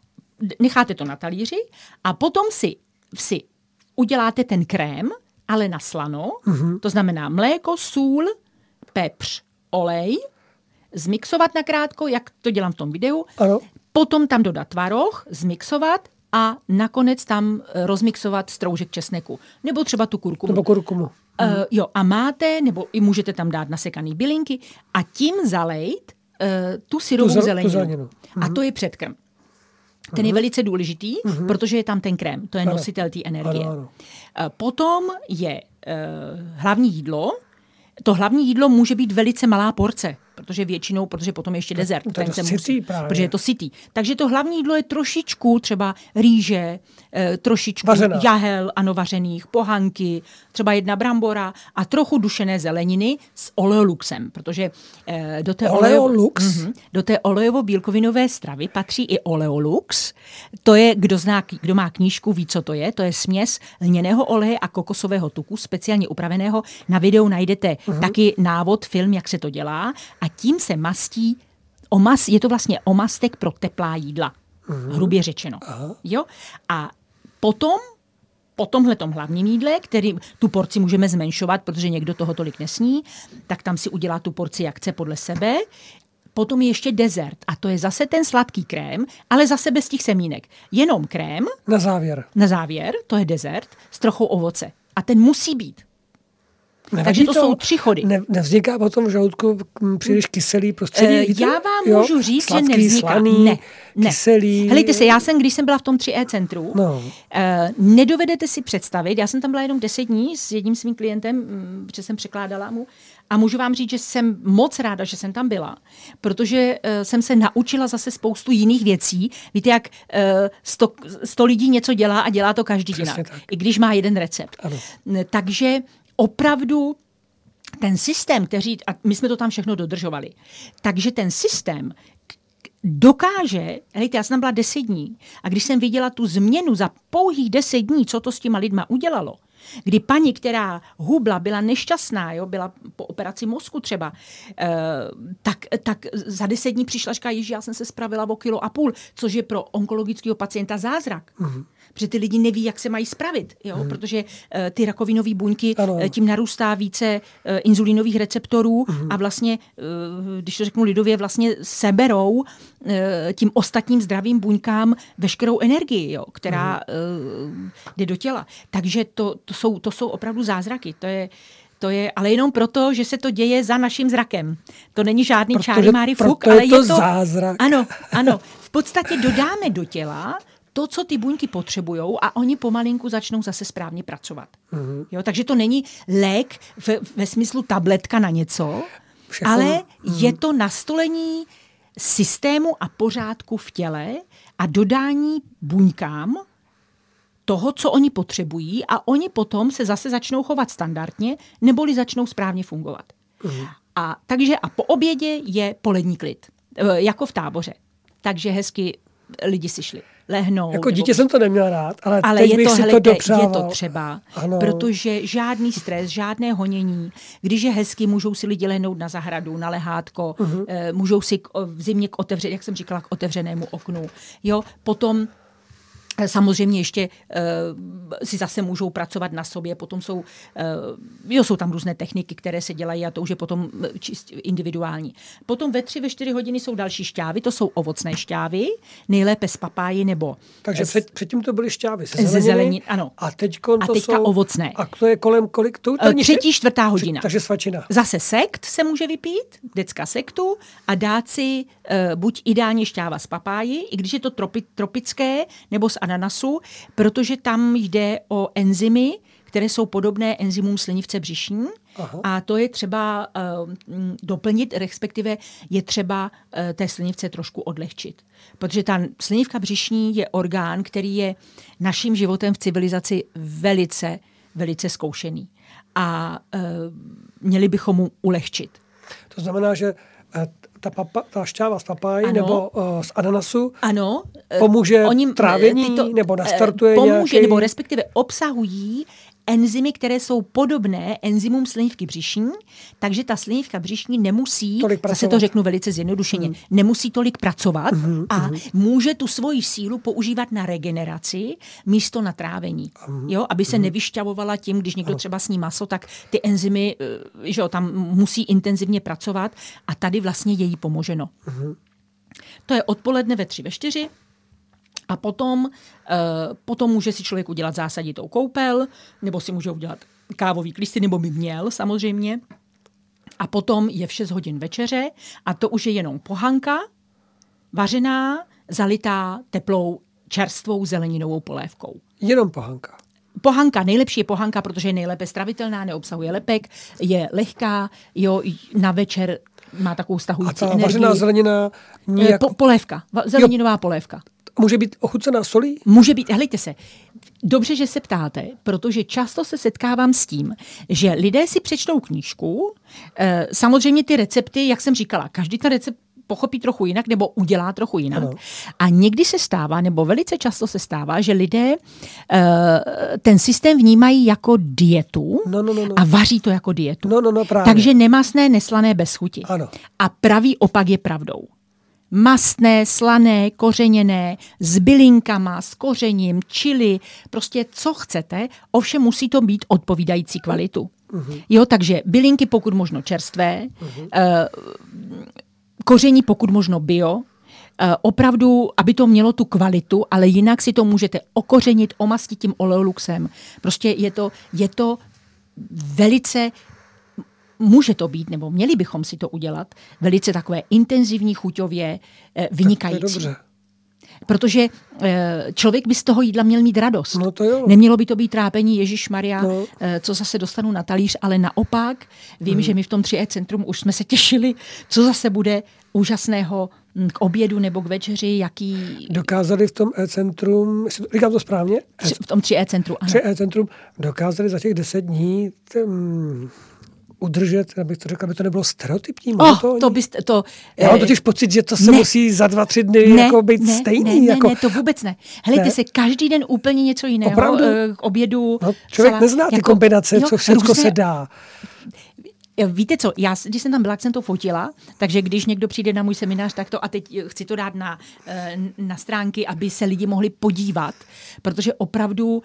necháte to na talíři a potom si, si uděláte ten krém, ale na slano, mm-hmm. to znamená mléko, sůl, pepř, olej, zmixovat nakrátko, jak to dělám v tom videu, Ano. potom tam dodat tvaroh, zmixovat a nakonec tam eh, rozmixovat stroužek česneku. Nebo třeba tu kurkumu. Nebo kurkumu. Uh, jo, a máte, nebo i můžete tam dát nasekaný bylinky a tím zalejt uh, tu syrovou Tu zel- tu zeleninu. zeleninu. A to je předkrm. Ten je velice důležitý, protože je tam ten krém, to je Ano. nositel té energie. Ano, ano. Eh, Potom je uh, hlavní jídlo. To hlavní jídlo může být velice malá porce, protože většinou, protože potom je ještě dezert. to ten dost se sytý právě. Protože je to sytý. Takže to hlavní jídlo je trošičku třeba rýže, eh, trošičku Vařená. jahel, ano, vařených, pohanky, třeba jedna brambora a trochu dušené zeleniny s oleoluxem, protože eh, do té Oleolux? Mhm. do té olejovo-bílkovinové stravy patří i oleolux. To je, kdo, zná, kdo má knížku, ví, co to je. To je směs lněného oleje a kokosového tuku, speciálně upraveného. Na videu najdete taky návod, film, jak se to dělá. A tím se mastí, omas, je to vlastně omastek pro teplá jídla. Hrubě řečeno. Jo? A potom po tomhle hlavním jídle, který tu porci můžeme zmenšovat, protože někdo toho tolik nesní, tak tam si udělá tu porci jak chce podle sebe. Potom je ještě dezert a to je zase ten sladký krém, ale zase bez těch semínek. Jenom krém Na závěr. na závěr, to je dezert, s trochou ovoce. A ten musí být. Nevadí Takže to jsou tři chody. Ne, nevzniká potom v žaludku mm, příliš kyselý prostředí? Eh, víte? Já vám Jo? můžu říct, Sladký, že nevzniká. Slaný, ne, ne. Kyselý. Helejte se, já jsem, když jsem byla v tom 3E centru, No. eh, nedovedete si představit, já jsem tam byla jenom 10 dní s jedním svým klientem, mm, protože jsem překládala mu, a můžu vám říct, že jsem moc ráda, že jsem tam byla, protože eh, jsem se naučila zase spoustu jiných věcí. Víte, jak eh, 100, 100 lidí něco dělá a dělá to každý Přesně jinak, tak. i když má jeden recept. Ano. Takže opravdu ten systém, který, a my jsme to tam všechno dodržovali, takže ten systém dokáže, hejte, já jsem byla deset dní a když jsem viděla tu změnu za pouhých deset dní, co to s těma lidma udělalo, kdy paní, která hubla, byla nešťastná, jo, byla po operaci mozku třeba, eh, tak, tak za deset dní přišla, říká, já jsem se spravila o kilo a půl, což je pro onkologického pacienta zázrak. Mm. Protože ty lidi neví, jak se mají spravit, jo? Mm. protože eh, ty rakovinové buňky Ano. eh, tím narůstá více uh, inzulínových receptorů mm. a vlastně, uh, když to řeknu lidově, vlastně seberou uh, tím ostatním zdravým buňkám veškerou energii, jo, která uh, jde do těla. Takže to, to, jsou, to jsou opravdu zázraky. To je, to je, ale jenom proto, že se to děje za naším zrakem. To není žádný čáry máry fuk, proto je ale to je to zázrak. Ano, ano. V podstatě dodáme do těla to, co ty buňky potřebují a oni pomalinku začnou zase správně pracovat. Mhm. Mm-hmm. Jo, takže to není lék ve, ve smyslu tabletka na něco, Všechno- ale mhm. je to nastolení systému a pořádku v těle a dodání buňkám toho, co oni potřebují a oni potom se zase začnou chovat standardně, neboli začnou správně fungovat. Mhm. A takže a po obědě je polední klid, e, jako v táboře. Takže hezky lidi si šli lehnout. Jako nebo dítě jsem to neměl rád, ale, ale teď je bych to, si helejte, to je dopřával. to třeba, Ano. protože žádný stres, žádné honění, když je hezky, můžou si lidi lehnout na zahradu, na lehátko, uh-huh. můžou si v zimě k otevře, jak jsem říkala, k otevřenému oknu. Jo, potom Samozřejmě ještě uh, si zase můžou pracovat na sobě, potom jsou, uh, jo, jsou tam různé techniky, které se dělají a to už je potom eh, čist individuální. Potom ve tři, ve čtyři hodiny jsou další šťávy, to jsou ovocné šťávy, nejlépe z papáji nebo Takže z- před, předtím to byly šťávy ze Ze zeleniny. zelenin, ano. A, teďko A to teďka jsou, ovocné. A to je kolem kolik? To, to třetí, čtvrtá hodina. Takže svačina. Zase sekt se může vypít, decka sektu a dát si uh, buď ideálně šťáva z papáji, i když je to tropi, tropické, nebo z ananasu, protože tam jde o enzymy, které jsou podobné enzymům slinivce břišní. Aha. A to je třeba uh, doplnit, respektive je třeba uh, té slinivce trošku odlehčit. Protože ta slinivka břišní je orgán, který je naším životem v civilizaci velice, velice zkoušený. A uh, měli bychom mu ulehčit. To znamená, že ta, papa, ta šťáva z papáji nebo uh, z ananasu Ano. eh, Pomůže oni, eh, trávení nebo eh, nastartuje Pomůže, nějaký- nebo respektive obsahují enzymy, které jsou podobné enzymům slinivky břišní, takže ta slinivka břišní nemusí, Tolik zase to řeknu velice zjednodušeně, nemusí tolik pracovat Mhm, a může tu svoji sílu používat na regeneraci místo na trávení. Mhm, Jo, aby se nevyšťavovala tím, když někdo třeba sní maso, tak ty enzymy, eh, že jo, tam musí intenzivně pracovat a tady vlastně je jí pomoženo. Mhm. To je odpoledne ve tři, ve čtyři. A potom, uh, potom může si člověk udělat zásaditou koupel, nebo si může udělat kávový klísty, nebo by měl samozřejmě. A potom je v 6 hodin večeře a to už je jenom pohanka, vařená, zalitá teplou čerstvou zeleninovou polévkou. Jenom pohanka. Pohanka, nejlepší je pohanka, protože je nejlépe stravitelná, neobsahuje lepek, je lehká, jo, na večer má takovou A stahující ta energii. vařená zelenina Eh, nijak, Po, polévka, zeleninová polévka. Může být ochucená solí? Může být, helejte se, dobře, že se ptáte, protože často se setkávám s tím, že lidé si přečtou knížku, eh, samozřejmě ty recepty, jak jsem říkala, každý ten recept pochopí trochu jinak nebo udělá trochu jinak. Ano. A někdy se stává, nebo velice často se stává, že lidé eh, ten systém vnímají jako dietu No, no, no, no. a vaří to jako dietu. No, no, no, právě. Takže nemastné, neslané, bez chuti. Ano. A pravý opak je pravdou. Mastné, slané, kořeněné, s bylinkama, s kořením, čili, prostě co chcete, ovšem musí to být odpovídající kvalitu. Mhm. Jo, takže bylinky pokud možno čerstvé, eh, koření pokud možno bio, eh, opravdu, aby to mělo tu kvalitu, ale jinak si to můžete okořenit, omastit tím oleoluxem. Prostě je to, je to velice může to být, nebo měli bychom si to udělat, velice takové intenzivní, chuťově, eh, To je vynikající. dobře. Protože eh, člověk by z toho jídla měl mít radost. No to jo. Nemělo by to být trápení Ježíš Maria, No. no. co zase dostanu na talíř, ale naopak vím, Hmm. že my v tom 3E centrum už jsme se těšili, co zase bude úžasného hm, k obědu nebo k večeři, jaký Dokázali v tom e-centrum, říkám to správně, v tom 3E centru. Ano. 3 e-centrum, dokázali za těch 10 dní tým, udržet, abych to řekl, aby to nebylo stereotypní. Oh, monotónní. to byste, to, Já mám eh, totiž pocit, že to se ne. musí za dva, tři dny jako být ne, stejný. Ne, jako, ne, to vůbec ne. Helejte Ne? se, každý den úplně něco jiného. Opravdu? eh, K obědu. no, člověk salát, nezná ty jako- kombinace, jo, co všechno se dá. Víte co, já, když jsem tam byla, jsem to fotila, takže když někdo přijde na můj seminář, tak to a teď eh, chci to dát na, na stránky, aby se lidi mohli podívat, protože opravdu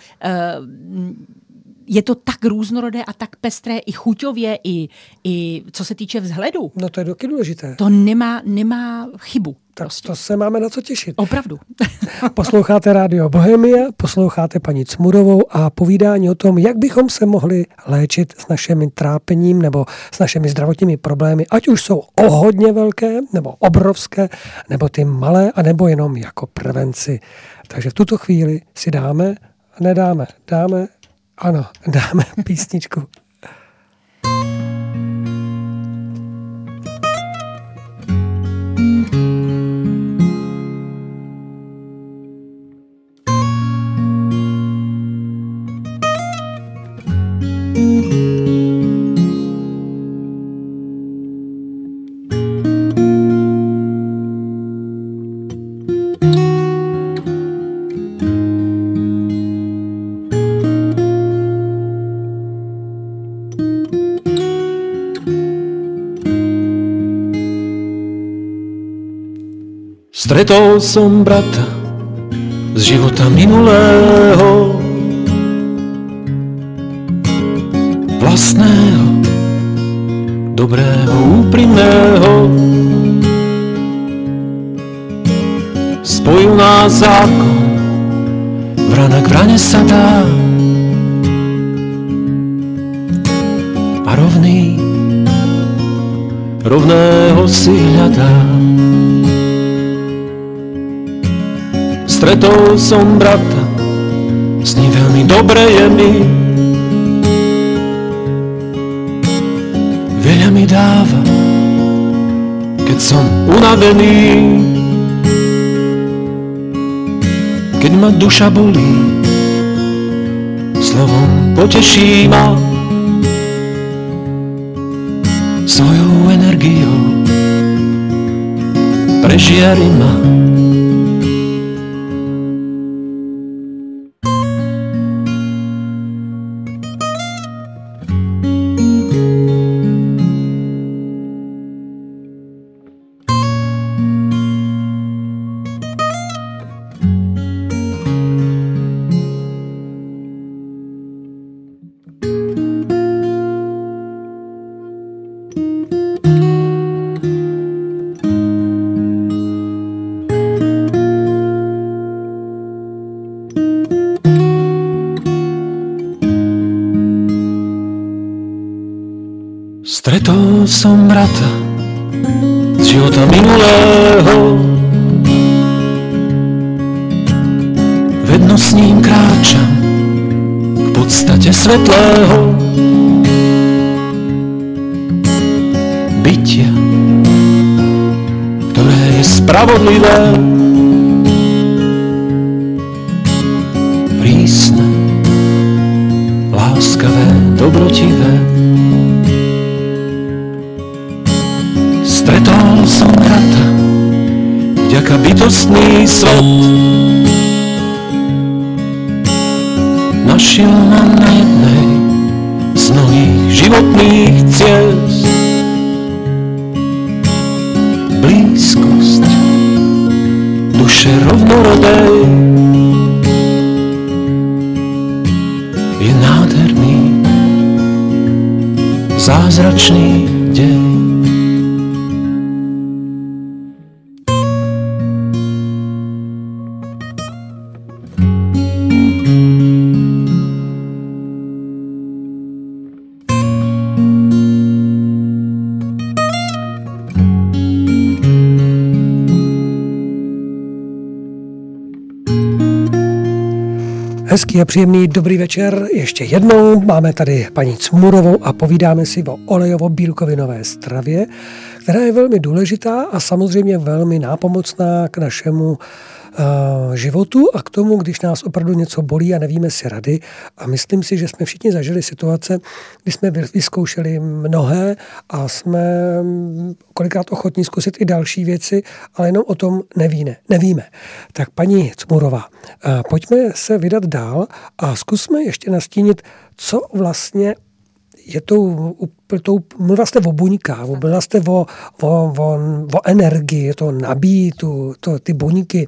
je to tak různorodé a tak pestré i chuťově, i, i co se týče vzhledu. No to je doky důležité. To nemá, nemá chybu. Tak Prostě. to se máme na co těšit. Opravdu. Posloucháte Rádio Bohemia, posloucháte paní Cmurovou a povídání o tom, jak bychom se mohli léčit s našimi trápením nebo s našimi zdravotními problémy, ať už jsou o hodně velké nebo obrovské, nebo ty malé, anebo jenom jako prevenci. Takže v tuto chvíli si dáme, nedáme, dáme, ano, dáme písničku. Stretol som brata z života minulého Vlastného, dobrého, úprimného. Spojil nás zákon, vrana k vrane sa dá. A rovný, rovného si hľadá Stretol som brata, s ním veľmi dobre je mi. Veľa mi dáva, keď som unavený. Keď ma duša bolí, slovom poteší ma. Svojou energiou prežiari ma. Som brata z života minulého. Vedno s ním kráčam k podstate svetlého Hezký a příjemný dobrý večer. Ještě jednou máme tady paní Cmurovou a povídáme si o olejovo-bílkovinové stravě, která je velmi důležitá a samozřejmě velmi nápomocná k našemu Eh, životu a k tomu, když nás opravdu něco bolí a nevíme si rady. A myslím si, že jsme všichni zažili situace, kdy jsme vyzkoušeli mnohé a jsme mm, kolikrát ochotní zkusit i další věci, ale jenom o tom nevíme. nevíme. Tak paní Cmurová, eh, pojďme se vydat dál a zkusme ještě nastínit, co vlastně je tou, tou mluvila jste o buňkách, mluvila jste o, o, o, o energii, to nabíjí tu, to, ty buňky.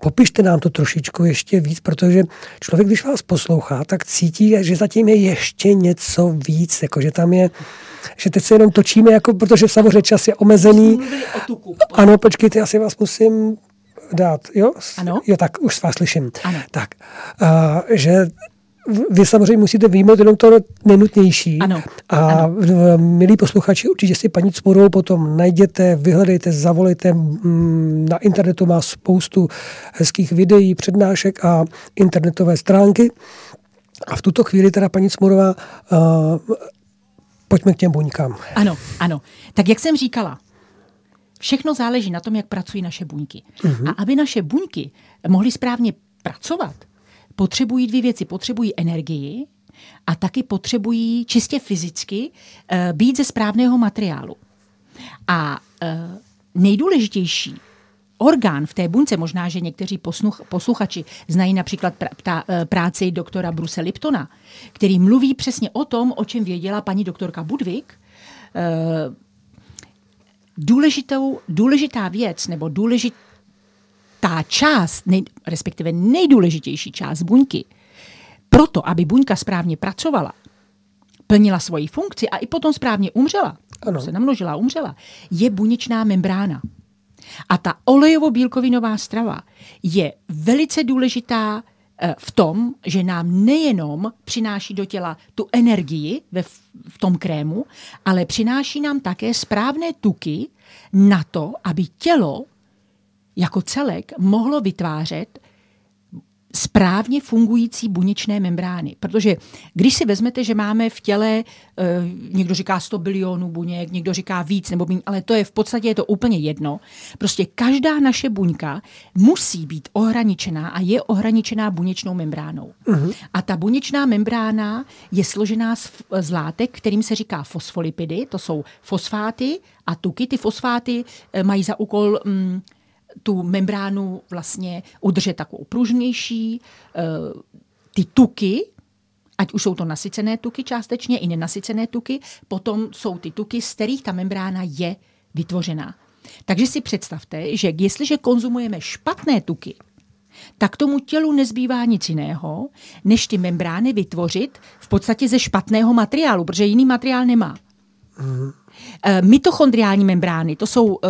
Popište nám to trošičku ještě víc, protože člověk, když vás poslouchá, tak cítí, že zatím je ještě něco víc, jako že tam je, že teď se jenom točíme, jako, protože samozřejmě čas je omezený. Ano, počkejte, já si vás musím dát, jo? Ano. Jo, tak už vás slyším. Ano. Tak, uh, že vy samozřejmě musíte výjmout jenom to nejnutnější. Ano. A ano. milí posluchači, určitě si paní Cmurovou potom najděte, vyhledejte, zavolejte. Mm, na internetu má spoustu hezkých videí, přednášek a internetové stránky. A v tuto chvíli teda paní Cmurová, uh, pojďme k těm buňkám. Ano, ano. Tak jak jsem říkala, všechno záleží na tom, jak pracují naše buňky. Uh-huh. A aby naše buňky mohly správně pracovat, potřebují dvě věci. Potřebují energii a taky potřebují čistě fyzicky uh, být ze správného materiálu. A uh, nejdůležitější orgán v té buňce, možná, že někteří posluch, posluchači znají například pr- ptá, eh, práci doktora Bruse Liptona, který mluví přesně o tom, o čem věděla paní doktorka Budvik. Důležitou, důležitá věc nebo důležitý ta část, nej, respektive nejdůležitější část buňky, proto, aby buňka správně pracovala, plnila svoji funkci a i potom správně umřela, ano. se namnožila a umřela, je buněčná membrána. A ta olejovo-bílkovinová strava je velice důležitá eh, v tom, že nám nejenom přináší do těla tu energii ve, v tom krému, ale přináší nám také správné tuky na to, aby tělo jako celek mohlo vytvářet správně fungující buněčné membrány. Protože když si vezmete, že máme v těle, e, někdo říká 100 bilionů buněk, někdo říká víc, nebo méně, ale to je v podstatě je to úplně jedno. Prostě každá naše buňka musí být ohraničená a je ohraničená buněčnou membránou. Uh-huh. A ta buněčná membrána je složená z, z látek, kterým se říká fosfolipidy, to jsou fosfáty a tuky. Ty fosfáty e, mají za úkol... Mm, tu membránu vlastně udržet takovou pružnější. Eh, ty tuky, ať už jsou to nasycené tuky částečně, i nenasycené tuky, potom jsou ty tuky, z kterých ta membrána je vytvořená. Takže si představte, že jestliže konzumujeme špatné tuky, tak tomu tělu nezbývá nic jiného, než ty membrány vytvořit v podstatě ze špatného materiálu, protože jiný materiál nemá. Mm. Eh, mitochondriální membrány, to jsou uh,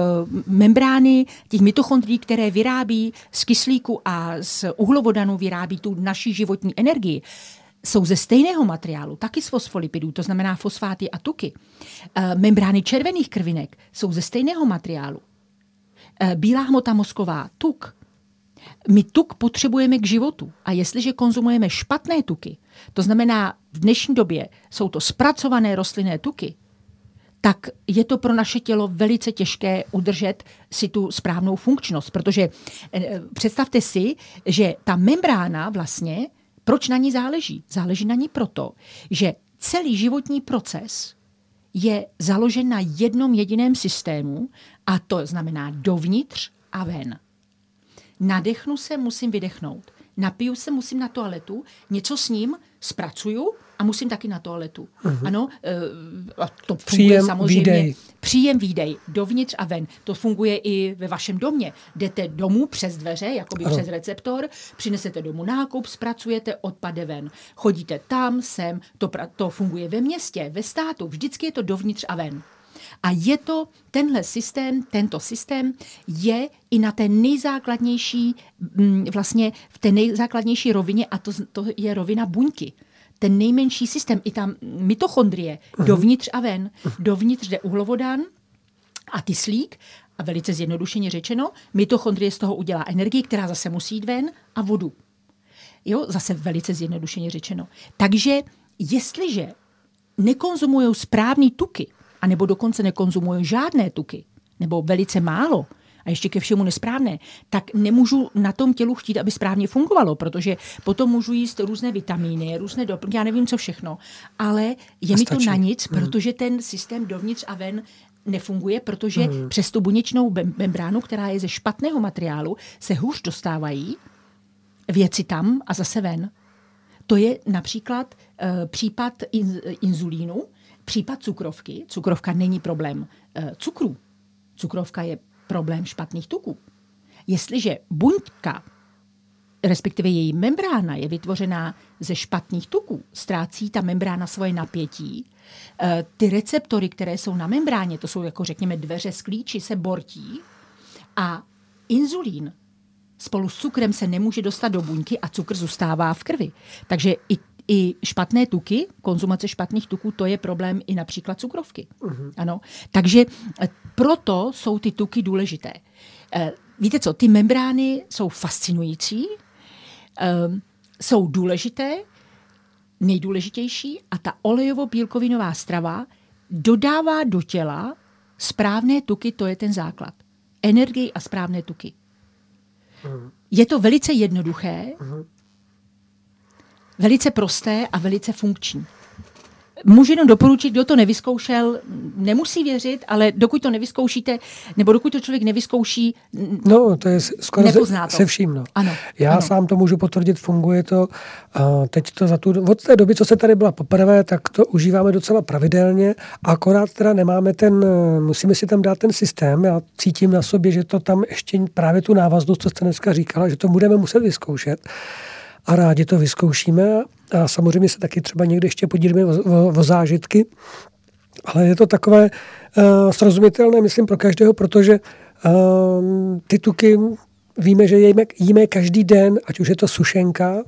membrány těch mitochondrií, které vyrábí z kyslíku a z uhlovodanu vyrábí tu naši životní energii. jsou ze stejného materiálu, taky z fosfolipidů, to znamená fosfáty a tuky. E, membrány červených krvinek jsou ze stejného materiálu. Bílá hmota mozková, tuk. My tuk potřebujeme k životu. A jestliže konzumujeme špatné tuky, to znamená v dnešní době jsou to zpracované rostlinné tuky, tak je to pro naše tělo velice těžké udržet si tu správnou funkčnost. Protože eh, představte si, že ta membrána vlastně, proč na ní záleží? Záleží na ní proto, že celý životní proces je založen na jednom jediném systému a to znamená dovnitř a ven. Nadechnu se, musím vydechnout. Napiju se, musím na toaletu, něco s ním zpracuju a musím taky na toaletu. Uh-huh. Ano, uh, a to funguje Příjem, samozřejmě. Výdej. Příjem, výdej, dovnitř a ven. To funguje i ve vašem domě. Jdete domů přes dveře, jakoby uh-huh. přes receptor, přinesete domů nákup, zpracujete, odpade ven. Chodíte tam, sem, to, to funguje ve městě, ve státu, vždycky je to dovnitř a ven. A je to tenhle systém, tento systém je i na té nejzákladnější, mm, vlastně v té nejzákladnější rovině a to, to je rovina buňky ten nejmenší systém, i tam mitochondrie, uh-huh. dovnitř a ven. Dovnitř jde uhlovodán a kyslík, a velice zjednodušeně řečeno, mitochondrie z toho udělá energii, která zase musí jít ven, a vodu. Jo, zase velice zjednodušeně řečeno. Takže jestliže nekonzumují správný tuky, anebo dokonce nekonzumují žádné tuky, nebo velice málo, a ještě ke všemu nesprávné, tak nemůžu na tom tělu chtít, aby správně fungovalo, protože potom můžu jíst různé vitamíny, různé doplňky, já nevím co všechno, ale je mi to na nic, hmm. protože ten systém dovnitř a ven nefunguje, protože hmm. přes tu buněčnou membránu, která je ze špatného materiálu, se hůř dostávají věci tam a zase ven. To je například uh, případ in, inzulínu, případ cukrovky. Cukrovka není problém uh, cukru. Cukrovka je problém špatných tuků. Jestliže buňka, respektive její membrána je vytvořená ze špatných tuků, ztrácí ta membrána svoje napětí, eh, ty receptory, které jsou na membráně, to jsou jako řekněme dveře z klíči, se bortí a inzulín spolu s cukrem se nemůže dostat do buňky a cukr zůstává v krvi. Takže i i špatné tuky, konzumace špatných tuků, to je problém i například cukrovky. Uh-huh. Ano. Takže eh, proto jsou ty tuky důležité. Eh, víte co, ty membrány jsou fascinující, eh, jsou důležité, nejdůležitější a ta olejovo-bílkovinová strava dodává do těla správné tuky, to je ten základ. Energii a správné tuky. Uh-huh. Je to velice jednoduché, uh-huh velice prosté a velice funkční. Můžu jenom doporučit, kdo to nevyzkoušel, nemusí věřit, ale dokud to nevyzkoušíte, nebo dokud to člověk nevyzkouší, No, to je skoro se, se vším. No. Ano, Já ano. sám to můžu potvrdit, funguje to. A teď to za tu, od té doby, co se tady byla poprvé, tak to užíváme docela pravidelně, akorát teda nemáme ten, musíme si tam dát ten systém. Já cítím na sobě, že to tam ještě právě tu návaznost, co jste dneska říkala, že to budeme muset vyzkoušet a rádi to vyzkoušíme. A samozřejmě se taky třeba někde ještě podílíme o, o, o zážitky, ale je to takové uh, srozumitelné, myslím, pro každého, protože uh, ty tuky víme, že jíme, jíme každý den, ať už je to sušenka,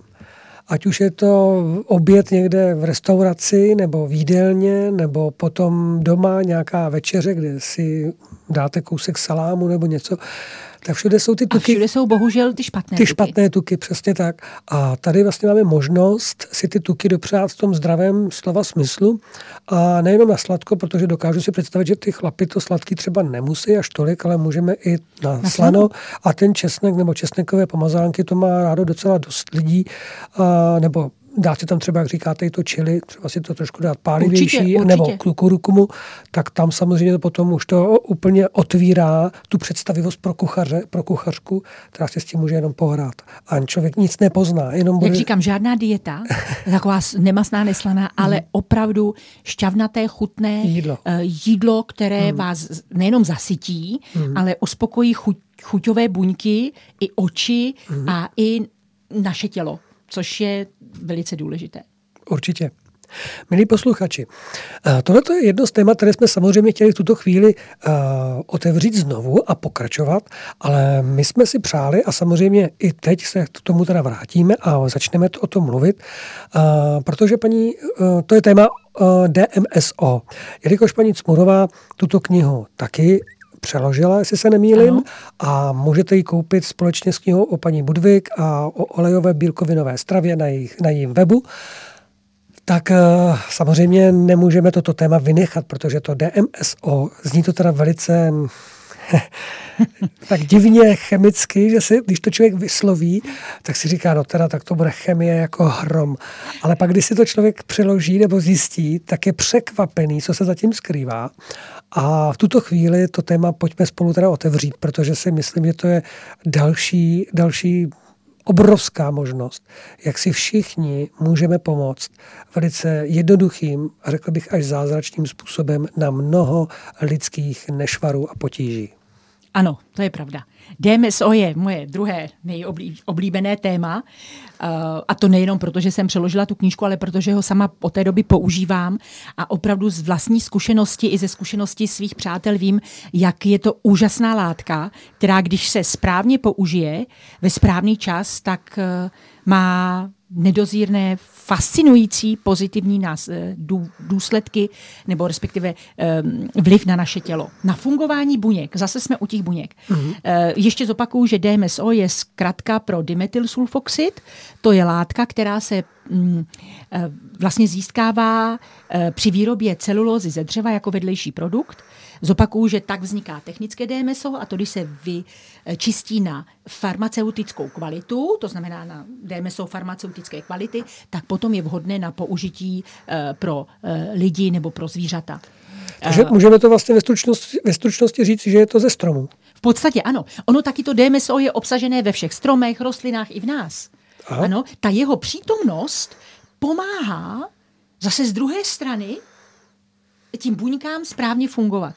ať už je to oběd někde v restauraci nebo v jídelně, nebo potom doma nějaká večeře, kde si dáte kousek salámu nebo něco, tak všude jsou ty tuky. A všude jsou bohužel ty špatné Ty tuky. špatné tuky, přesně tak. A tady vlastně máme možnost si ty tuky dopřát v tom zdravém slova smyslu. A nejenom na sladko, protože dokážu si představit, že ty chlapy to sladký třeba nemusí až tolik, ale můžeme i na, na slano. A ten česnek nebo česnekové pomazánky, to má rádo docela dost lidí. A, nebo dát si tam třeba, jak říkáte, i to čili, třeba si to trošku dát pálivější, určitě, určitě. nebo kurukumu, tak tam samozřejmě potom už to úplně otvírá tu představivost pro kuchaře, pro kuchařku, která se s tím může jenom pohrát. A člověk nic nepozná. Jenom bude... Jak říkám, žádná dieta, taková nemasná, neslaná, ale hmm. opravdu šťavnaté, chutné jídlo, uh, jídlo které hmm. vás nejenom zasytí, hmm. ale uspokojí chuť, chuťové buňky, i oči hmm. a i naše tělo což je velice důležité. Určitě. Milí posluchači, eh, tohle je jedno z témat, které jsme samozřejmě chtěli v tuto chvíli uh, otevřít znovu a pokračovat, ale my jsme si přáli a samozřejmě i teď se k tomu teda vrátíme a začneme to o tom mluvit, uh, protože paní, to je téma DMSO. Jelikož paní Cmurová tuto knihu taky přeložila, jestli se nemýlim, ano. a můžete ji koupit společně s knihou o paní Budvik a o olejové bílkovinové stravě na, jejich, na jejím webu tak eh, samozřejmě nemůžeme toto téma vynechat, protože to DMSO, zní to teda velice tak divně chemicky, že si, když to člověk vysloví, tak si říká, no teda, tak to bude chemie jako hrom. Ale pak, když si to člověk přeloží nebo zjistí, tak je překvapený, co se zatím skrývá. A v tuto chvíli to téma pojďme spolu teda otevřít, protože si myslím, že to je další, další obrovská možnost, jak si všichni můžeme pomoct velice jednoduchým řekl bych až zázračným způsobem na mnoho lidských nešvarů a potíží. Ano, to je pravda. DMSO je moje druhé nejoblíbené téma. Eh, a to nejenom proto, že jsem přeložila tu knížku, ale protože ho sama po té doby používám a opravdu z vlastní zkušenosti i ze zkušenosti svých přátel vím, jak je to úžasná látka, která když se správně použije ve správný čas, tak eh, má nedozírné, fascinující pozitivní nás, eh, důsledky nebo respektive um, vliv na naše tělo. Na fungování buněk, zase jsme u těch buněk. Mm-hmm. Uh, ještě zopakuju, že DMSO je zkratka pro dimethylsulfoxid, to je látka, která se um, vlastně získává uh, při výrobě celulózy ze dřeva jako vedlejší produkt. Zopakuju, že tak vzniká technické DMSO a to, když se vyčistí na farmaceutickou kvalitu, to znamená na DMSO farmaceutické kvality, tak potom je vhodné na použití eh, pro eh, lidi nebo pro zvířata. Takže eh, můžeme to vlastně ve stručnosti, ve stručnosti říct, že je to ze stromu. V podstatě ano. Ono taky to DMSO je obsažené ve všech stromech, rostlinách i v nás. Aha. Ano, ta jeho přítomnost pomáhá zase z druhé strany tím buňkám správně fungovat.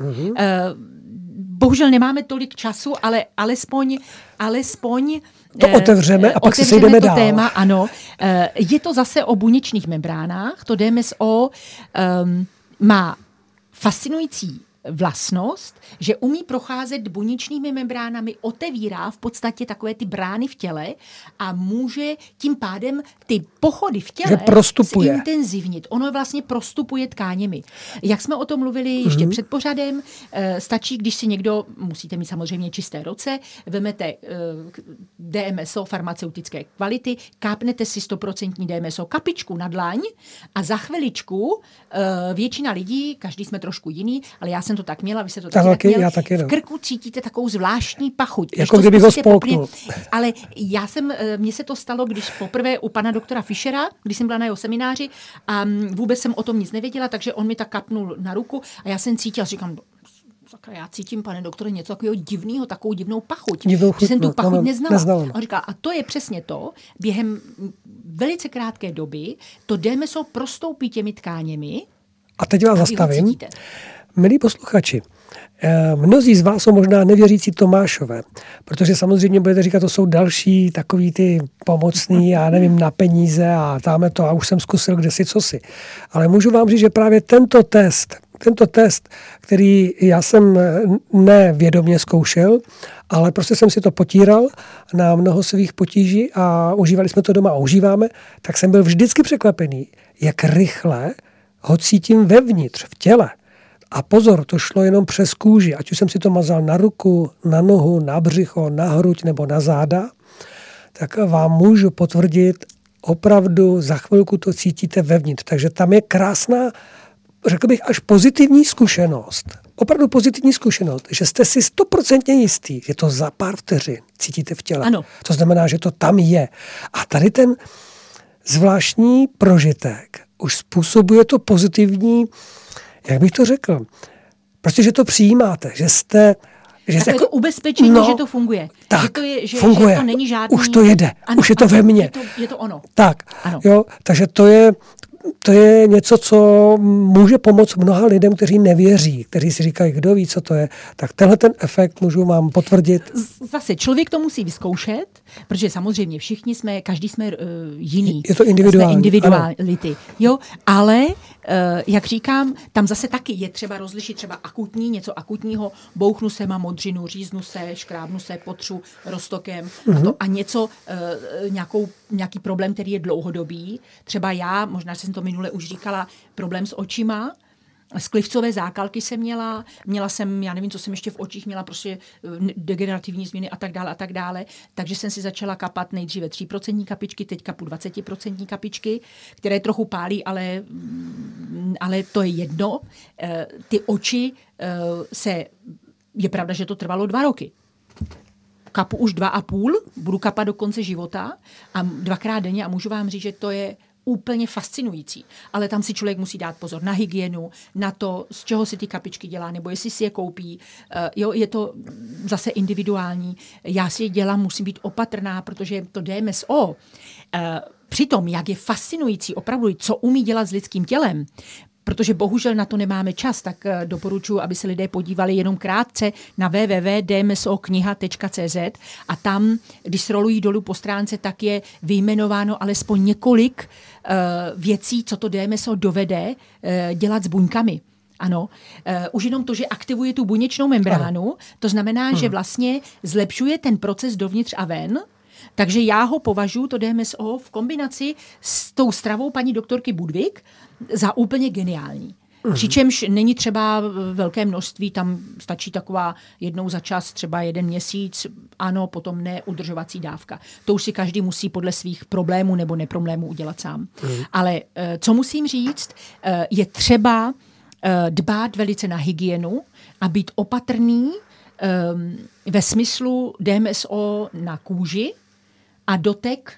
Mm-hmm. Uh, bohužel nemáme tolik času, ale alespoň, alespoň to eh, otevřeme a pak se sejdeme to dál. téma, ano. Eh, je to zase o buněčných membránách. To DMSO um, má fascinující vlastnost, že umí procházet buněčnými membránami, otevírá v podstatě takové ty brány v těle a může tím pádem ty pochody v těle zintenzivnit. Ono vlastně prostupuje tkáněmi. Jak jsme o tom mluvili ještě mm-hmm. před pořadem, eh, stačí, když si někdo, musíte mít samozřejmě čisté ruce, vemete eh, DMSO farmaceutické kvality, kápnete si 100% DMSO kapičku na dlaň a za chviličku eh, většina lidí, každý jsme trošku jiný, ale já jsem jsem to tak měla, vy se to taky, taky měl. Já taky, no. V krku cítíte takovou zvláštní pachuť. Jako kdybych ho spolknul. ale já jsem, eh, mně se to stalo, když poprvé u pana doktora Fischera, když jsem byla na jeho semináři a mm, vůbec jsem o tom nic nevěděla, takže on mi tak kapnul na ruku a já jsem cítila, říkám, sakra, já cítím, pane doktore, něco takového divného, takovou divnou pachuť. Divnou chuť, že jsem tu no, pachuť no, neznala. neznala. A říká, a to je přesně to, během velice krátké doby to DMSO prostoupí těmi tkáněmi. A teď vás zastavím. Milí posluchači, eh, mnozí z vás jsou možná nevěřící Tomášové, protože samozřejmě budete říkat, to jsou další takový ty pomocný, já nevím, na peníze a táme to a už jsem zkusil kde si co si. Ale můžu vám říct, že právě tento test, tento test, který já jsem eh, nevědomě zkoušel, ale prostě jsem si to potíral na mnoho svých potíží a užívali jsme to doma a užíváme, tak jsem byl vždycky překvapený, jak rychle ho cítím vevnitř, v těle. A pozor, to šlo jenom přes kůži, ať už jsem si to mazal na ruku, na nohu, na břicho, na hruď nebo na záda, tak vám můžu potvrdit, opravdu za chvilku to cítíte vevnitř. Takže tam je krásná, řekl bych, až pozitivní zkušenost. Opravdu pozitivní zkušenost, že jste si stoprocentně jistý, že to za pár vteřin cítíte v těle. Ano. To znamená, že to tam je. A tady ten zvláštní prožitek už způsobuje to pozitivní jak bych to řekl, prostě, že to přijímáte, že jste že tak jako, ubezpečení, no, že to funguje. Tak, že to, je, že, funguje. Že to není žádný... Už to jede, ano, už je to ano, ve mně. Je to, je to ono. Tak, ano. jo, takže to je, to je něco, co může pomoct mnoha lidem, kteří nevěří, kteří si říkají, kdo ví, co to je. Tak tenhle ten efekt můžu vám potvrdit. Zase člověk to musí vyzkoušet, protože samozřejmě všichni jsme, každý jsme uh, jiný. Je to individuální. Jsme individuality. Ano. Jo, ale uh, jak říkám, tam zase taky je třeba rozlišit třeba akutní, něco akutního, bouchnu se, mám modřinu, říznu se, škrábnu se, potřu roztokem uh-huh. a, to, mhm. a něco, uh, nějakou, nějaký problém, který je dlouhodobý. Třeba já, možná jsem to minule už říkala, problém s očima, Sklivcové zákalky jsem měla, měla jsem, já nevím, co jsem ještě v očích měla, prostě eh, degenerativní změny a tak dále a tak dále. Takže jsem si začala kapat nejdříve 3% kapičky, teď kapu 20% kapičky, které trochu pálí, ale, mm, ale to je jedno. Eh, ty oči eh, se, je pravda, že to trvalo dva roky kapu už dva a půl, budu kapat do konce života a dvakrát denně a můžu vám říct, že to je úplně fascinující. Ale tam si člověk musí dát pozor na hygienu, na to, z čeho si ty kapičky dělá, nebo jestli si je koupí. Uh, jo, je to zase individuální. Já si je dělám, musím být opatrná, protože to DMSO, eh, Přitom, jak je fascinující opravdu, co umí dělat s lidským tělem, protože bohužel na to nemáme čas, tak eh, doporučuji, aby se lidé podívali jenom krátce na www.dmsokniha.cz a tam, když srolují dolů po stránce, tak je vyjmenováno alespoň několik uh, věcí, co to DMSO dovede uh, dělat s buňkami. Ano, uh, už jenom to, že aktivuje tu buněčnou membránu, to znamená, hmm. že vlastně zlepšuje ten proces dovnitř a ven, takže já ho považuji, to DMSO, v kombinaci s tou stravou paní doktorky Budvik za úplně geniální. Mm. Přičemž není třeba velké množství, tam stačí taková jednou za čas, třeba jeden měsíc, ano, potom ne udržovací dávka. To už si každý musí podle svých problémů nebo neproblémů udělat sám. Mm. Ale eh, co musím říct, eh, je třeba eh, dbát velice na hygienu a být opatrný ehm, ve smyslu DMSO na kůži a dotek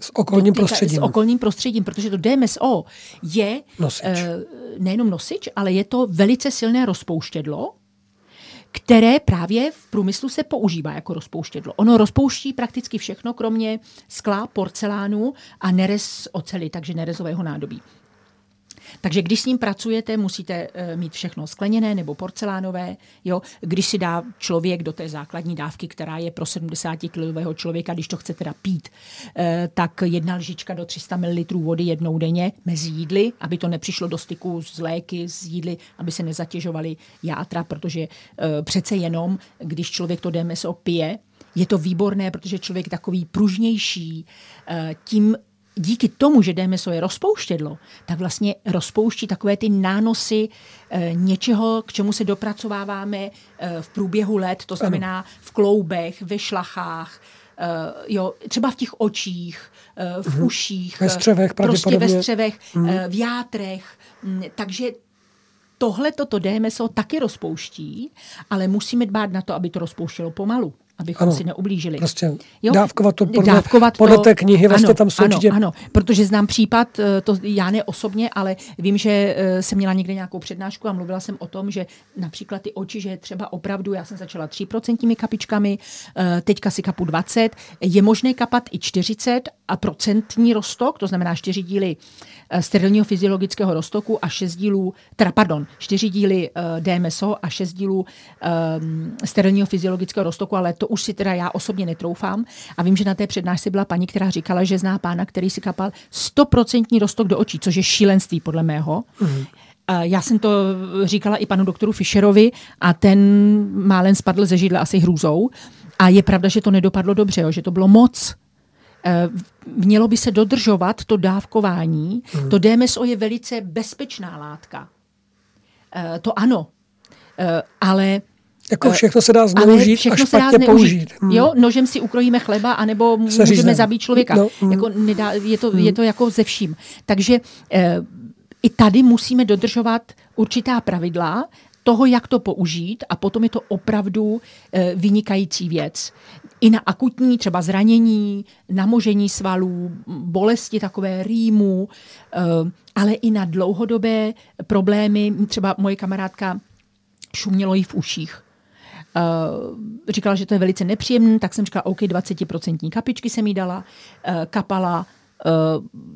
s okolním dotyka, prostředím. S okolním prostředím, protože to DMSO je nosič. Uh, nejenom nosič, ale je to velice silné rozpouštědlo, které právě v průmyslu se používá jako rozpouštědlo. Ono rozpouští prakticky všechno, kromě skla, porcelánu a nerez oceli, takže nerezového nádobí. Takže když s ním pracujete, musíte uh, mít všechno skleněné nebo porcelánové. Jo? Když si dá člověk do té základní dávky, která je pro 70 kilového člověka, když to chce teda pít, uh, tak jedna lžička do 300 ml vody jednou denně mezi jídly, aby to nepřišlo do styku s léky, s jídly, aby se nezatěžovaly játra, protože uh, přece jenom, když člověk to DMSO pije, je to výborné, protože člověk takový pružnější, tím díky tomu, že DMSO je rozpouštědlo, tak vlastně rozpouští takové ty nánosy e, něčeho, k čemu se dopracováváme e, v průběhu let, to znamená v kloubech, ve šlachách, e, jo, třeba v těch očích, e, v uh-huh. uších, ve střevech, prostě ve střevech, uh-huh. e, v játrech. Takže tohle toto DMSO taky rozpouští, ale musíme dbát na to, aby to rozpouštělo pomalu abychom ano, si neublížili. Vlastně jo? dávkovat to podle, dávkovat podle to, té knihy, vlastně ano, tam jsou ano, určitě... Ano, protože znám případ, eh, to já ne osobně, ale vím, že eh, jsem měla někde nějakou přednášku a mluvila jsem o tom, že například ty oči, že třeba opravdu, já jsem začala 3% kapičkami, eh, teďka si kapu 20, je možné kapat i 40 a procentní rostok, to znamená 4 díly sterilního fyziologického roztoku a 6 dílů, teda pardon, 4 díly DMSO a 6 dílů um, sterilního fyziologického roztoku, ale to to už si teda já osobně netroufám. A vím, že na té přednášce byla paní, která říkala, že zná pána, který si kapal stoprocentní rostok do očí, což je šílenství podle mého. Mm-hmm. Já jsem to říkala i panu doktoru Fischerovi a ten málen spadl ze židle asi hrůzou. A je pravda, že to nedopadlo dobře, jo, že to bylo moc. E, mělo by se dodržovat to dávkování. Mm. To DMSO je velice bezpečná látka. E, to ano. E, ale jako všechno se dá zneužít všechno a špatně se dá použít. Hmm. Jo, nožem si ukrojíme chleba, anebo můžeme říznem. zabít člověka. No, hmm. jako nedá, je, to, hmm. je to jako ze vším. Takže eh, i tady musíme dodržovat určitá pravidla toho, jak to použít a potom je to opravdu eh, vynikající věc. I na akutní třeba zranění, namožení svalů, bolesti takové rýmu, eh, ale i na dlouhodobé problémy. Třeba moje kamarádka šumělo jí v uších Uh, říkala, že to je velice nepříjemné, tak jsem říkala, OK, 20% kapičky jsem jí dala, uh, kapala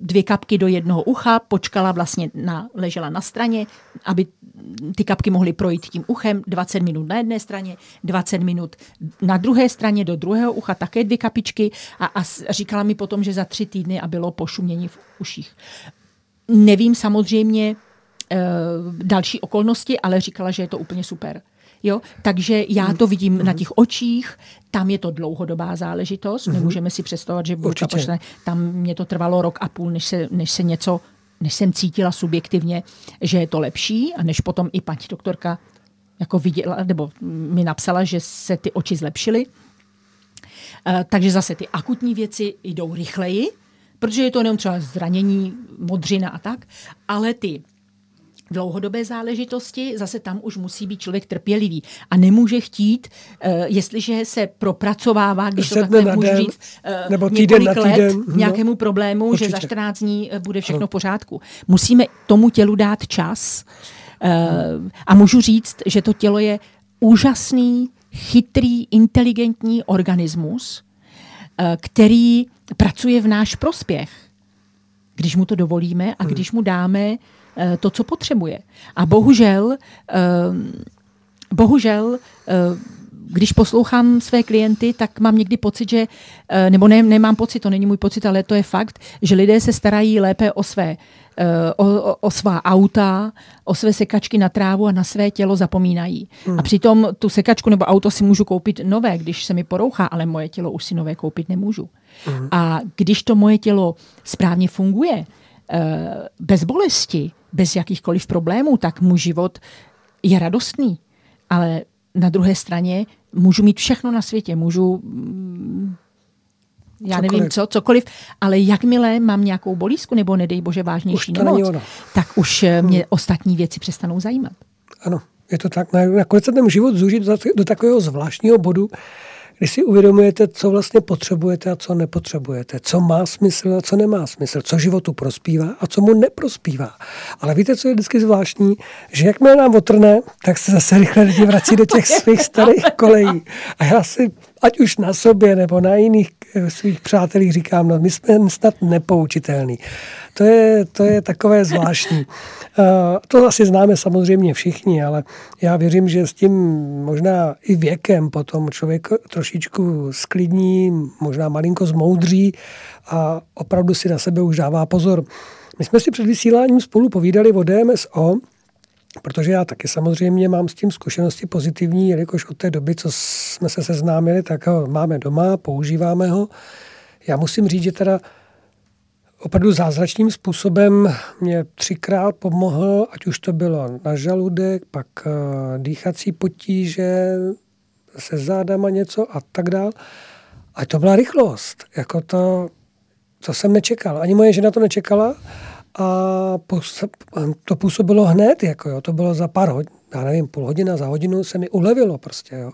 dvě kapky do jednoho ucha, počkala vlastně, na, ležela na straně, aby ty kapky mohly projít tím uchem, 20 minut na jedné straně, 20 minut na druhé straně, do druhého ucha také dvě kapičky a, a říkala mi potom, že za tři týdny a bylo pošumění v uších. Nevím samozřejmě e, další okolnosti, ale říkala, že je to úplně super. Jo? Takže já to vidím mm. na těch očích, tam je to dlouhodobá záležitost, mm. nemůžeme si představovat, že pošle, tam mě to trvalo rok a půl, než se, než se něco, než jsem cítila subjektivně, že je to lepší a než potom i paní doktorka jako viděla, nebo mi napsala, že se ty oči zlepšily. Uh, takže zase ty akutní věci jdou rychleji, protože je to jenom třeba zranění, modřina a tak, ale ty dlouhodobé záležitosti, zase tam už musí být člověk trpělivý a nemůže chtít, uh, jestliže se propracovává, když to takhle můžu říct, uh, nebo týden na týden, let no. nějakému problému, určitě. že za 14 dní eh, bude všechno v pořádku. Musíme tomu tělu dát čas uh, a můžu říct, že to tělo je úžasný, chytrý, inteligentní organismus, uh, který pracuje v náš prospěch, když mu to dovolíme a hmm. když mu dáme to, co potřebuje. A bohužel, eh, bohužel, eh, když poslouchám své klienty, tak mám někdy pocit, že, nebo ne, nemám pocit, to není můj pocit, ale to je fakt, že lidé se starají lépe o své o, o, o svá auta, o své sekačky na trávu a na své tělo zapomínají. Hmm. A přitom tu sekačku nebo auto si můžu koupit nové, když se mi porouchá, ale moje tělo už si nové koupit nemůžu. Hmm. A když to moje tělo správně funguje, bez bolesti, bez jakýchkoliv problémů, tak můj život je radostný. Ale na druhé straně můžu mít všechno na světě, můžu mm, já cokoliv. nevím co, cokoliv, ale jakmile mám nějakou bolízku nebo nedej bože vážnější nemoc, tak už eh, mě hmm. ostatní věci přestanou zajímat. Ano, je to tak. Nakonec se ten život zúžit do takového zvláštního bodu, kdy si uvědomujete, co vlastně potřebujete a co nepotřebujete, co má smysl a co nemá smysl, co životu prospívá a co mu neprospívá. Ale víte, co je vždycky zvláštní? Že jakmile nám otrne, tak se zase rychle lidi vrací do těch svých starých kolejí. A já si, ať už na sobě nebo na jiných eh, svých přátelích říkám, no my jsme snad nepoučitelní. To je, to je takové zvláštní. To asi známe samozřejmě všichni, ale já věřím, že s tím možná i věkem potom člověk trošičku sklidní, možná malinko zmoudří a opravdu si na sebe už dává pozor. My jsme si před vysíláním spolu povídali o DMSO, protože já taky samozřejmě mám s tím zkušenosti pozitivní, jelikož od té doby, co jsme se seznámili, tak ho máme doma, používáme ho. Já musím říct, že teda opravdu zázračným způsobem mě třikrát pomohl, ať už to bylo na žaludek, pak uh, dýchací potíže, se zádama něco a tak dál. A to byla rychlost. Jako to, to jsem nečekal. Ani moje žena to nečekala a to působilo hned. Jako jo. To bylo za pár hodin, já nevím, půl hodina, za hodinu se mi ulevilo prostě. Jo.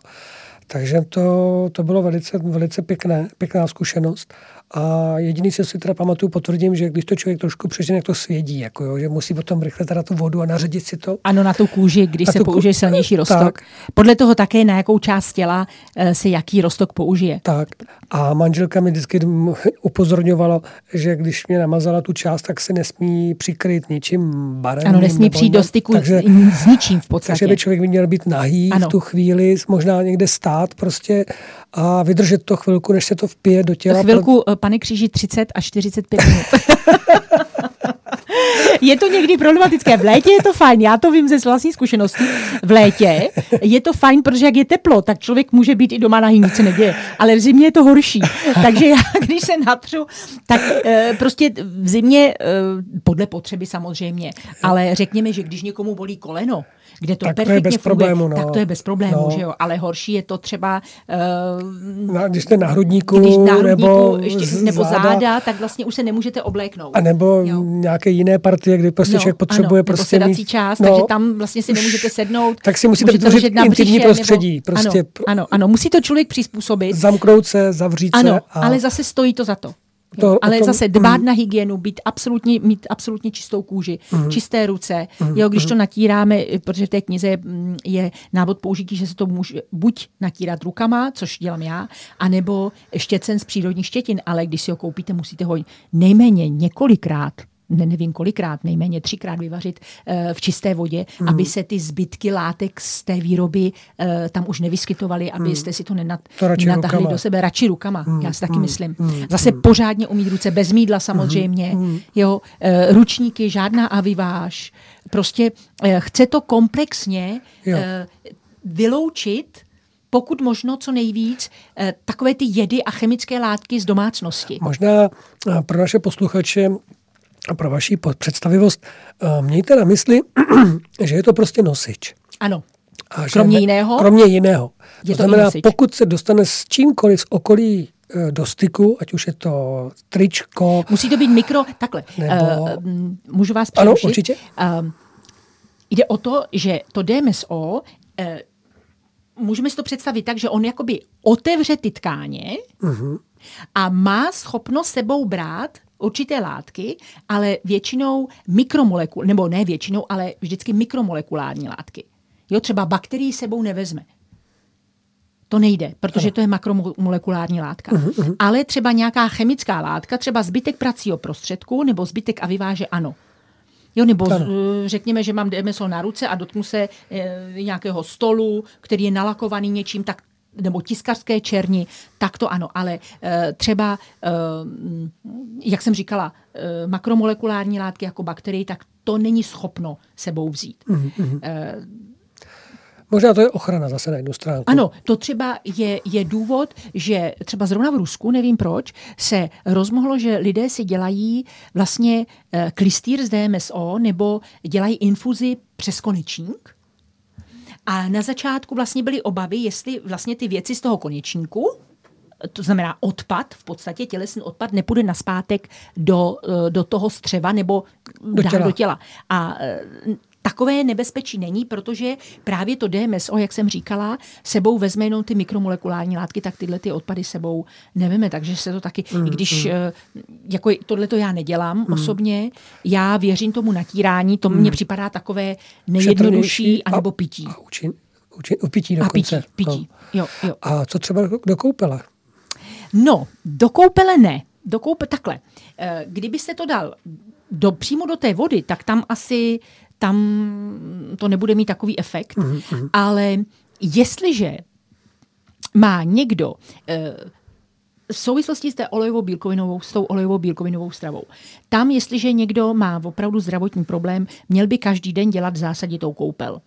Takže to, to bylo velice, velice pěkné, pěkná zkušenost. A jediný, co si teda pamatuju, potvrdím, že když to člověk trošku přežene, jak to svědí, jako jo, že musí potom rychle teda tu vodu a naředit si to. Ano, na tu kůži, když na se použije ků... silnější rostok. Tak. Podle toho také, na jakou část těla eh, se jaký rostok použije. Tak. A manželka mi vždycky upozorňovala, že když mě namazala tu část, tak se nesmí přikryt ničím barem. Ano, nesmí přijít do styku takže, s ničím v podstatě. Takže by člověk měl být nahý ano. v tu chvíli, možná někde stát prostě a vydržet to chvilku, než se to vpije do těla. Chvilku. Eh, pane Kříži, 30 až 45 minut. je to někdy problematické. V létě je to fajn, já to vím ze vlastní zkušenosti. V létě je to fajn, protože jak je teplo, tak člověk může být i doma na nic se neděje. Ale v zimě je to horší. Takže já, když se natřu, tak e, prostě v zimě, e, podle potřeby samozřejmě, ale řekněme, že když někomu bolí koleno, kde to tak perfektně to je bez funguje, problému, no. tak to je bez problému, no. že jo? Ale horší je to třeba... Uh, na, když jste na hrudníku, když na hrudníku nebo, ještě, nebo záda, záda, tak vlastně už se nemůžete obléknout. A nebo jo. nějaké jiné partie, kdy prostě no, člověk potřebuje ano, prostě mít... část, no, takže tam vlastně si nemůžete sednout. Tak si musíte vytvořit intimní prostředí. Nebo, prostě. Ano, ano, ano, musí to člověk přizpůsobit. Zamknout se, zavřít ano, se. A... ale zase stojí to za to. To, ale tom, zase dbát mm. na hygienu, být absolutně, mít absolutně čistou kůži, mm. čisté ruce. Mm. Jo, když mm. to natíráme, protože v té knize je, je návod použití, že se to může buď natírat rukama, což dělám já, anebo štěcen z přírodních štětin, ale když si ho koupíte, musíte ho nejméně několikrát ne, nevím kolikrát, nejméně třikrát vyvařit uh, v čisté vodě, mm. aby se ty zbytky látek z té výroby uh, tam už nevyskytovaly, abyste mm. si to nenat, to nenatahli rukama. do sebe. Radši rukama, mm. já si taky mm. myslím. Mm. Zase mm. pořádně umít ruce, bez mídla samozřejmě. Mm. Jo, uh, ručníky, žádná aviváž. Prostě chce to komplexně uh, vyloučit pokud možno co nejvíc takové ty jedy a chemické látky z domácnosti. Možná pro naše posluchače a pro vaši představivost, eh, mějte na mysli, že je to prostě nosič. Ano. A kromě jiného? Kromě jiného. Je to, to znamená, pokud se dostane s čímkoliv z okolí eh, do styku, ať už je to tričko. Musí to být mikro, takhle. Nebo... Uh, můžu vás přerušit? Ano, určitě. Uh, jde o to, že to DMSO, uh, můžeme si to představit tak, že on jakoby otevře ty tkáně uh-huh. a má schopnost sebou brát určité látky, ale většinou mikromolekul, nebo ne většinou, ale vždycky mikromolekulární látky. Jo, třeba bakterii sebou nevezme. To nejde, protože to je makromolekulární látka. Uh-huh, uh-huh. Ale třeba nějaká chemická látka, třeba zbytek pracího prostředku nebo zbytek a vyváže ano. Jo, nebo ano. řekněme, že mám DMSO na ruce a dotknu se e, nějakého stolu, který je nalakovaný něčím, tak nebo tiskarské černi, tak to ano, ale e, třeba, e, jak jsem říkala, e, makromolekulární látky jako bakterie, tak to není schopno sebou vzít. Mm-hmm. Možná to je ochrana zase na jednu stránku. Ano, to třeba je, je důvod, že třeba zrovna v Rusku, nevím proč, se rozmohlo, že lidé si dělají vlastně klistýr z DMSO nebo dělají infuzi přes konečník a na začátku vlastně byly obavy, jestli vlastně ty věci z toho konečníku, to znamená odpad, v podstatě tělesný odpad, nepůjde naspátek do, do toho střeva nebo do těla. do těla. A takové nebezpečí není, protože právě to DMSO, jak jsem říkala, sebou vezme jenom ty mikromolekulární látky, tak tyhle ty odpady sebou nevíme, takže se to taky, mm, i když mm. jako tohle to já nedělám mm. osobně, já věřím tomu natírání, to mm. mně připadá takové nejjednodušší, anebo pití. A učin, učin, pití dokonce. A pití, pití. No. Jo, jo. A co třeba do koupele? No, do koupele ne. Do koupe, takhle. Eh, kdybyste to dal do, přímo do té vody, tak tam asi tam to nebude mít takový efekt. Mm-hmm. Ale jestliže má někdo eh, v souvislosti s, té olejovou bílkovinovou, s tou olejovou bílkovinovou stravou. Tam, jestliže někdo má opravdu zdravotní problém, měl by každý den dělat zásaditou koupel.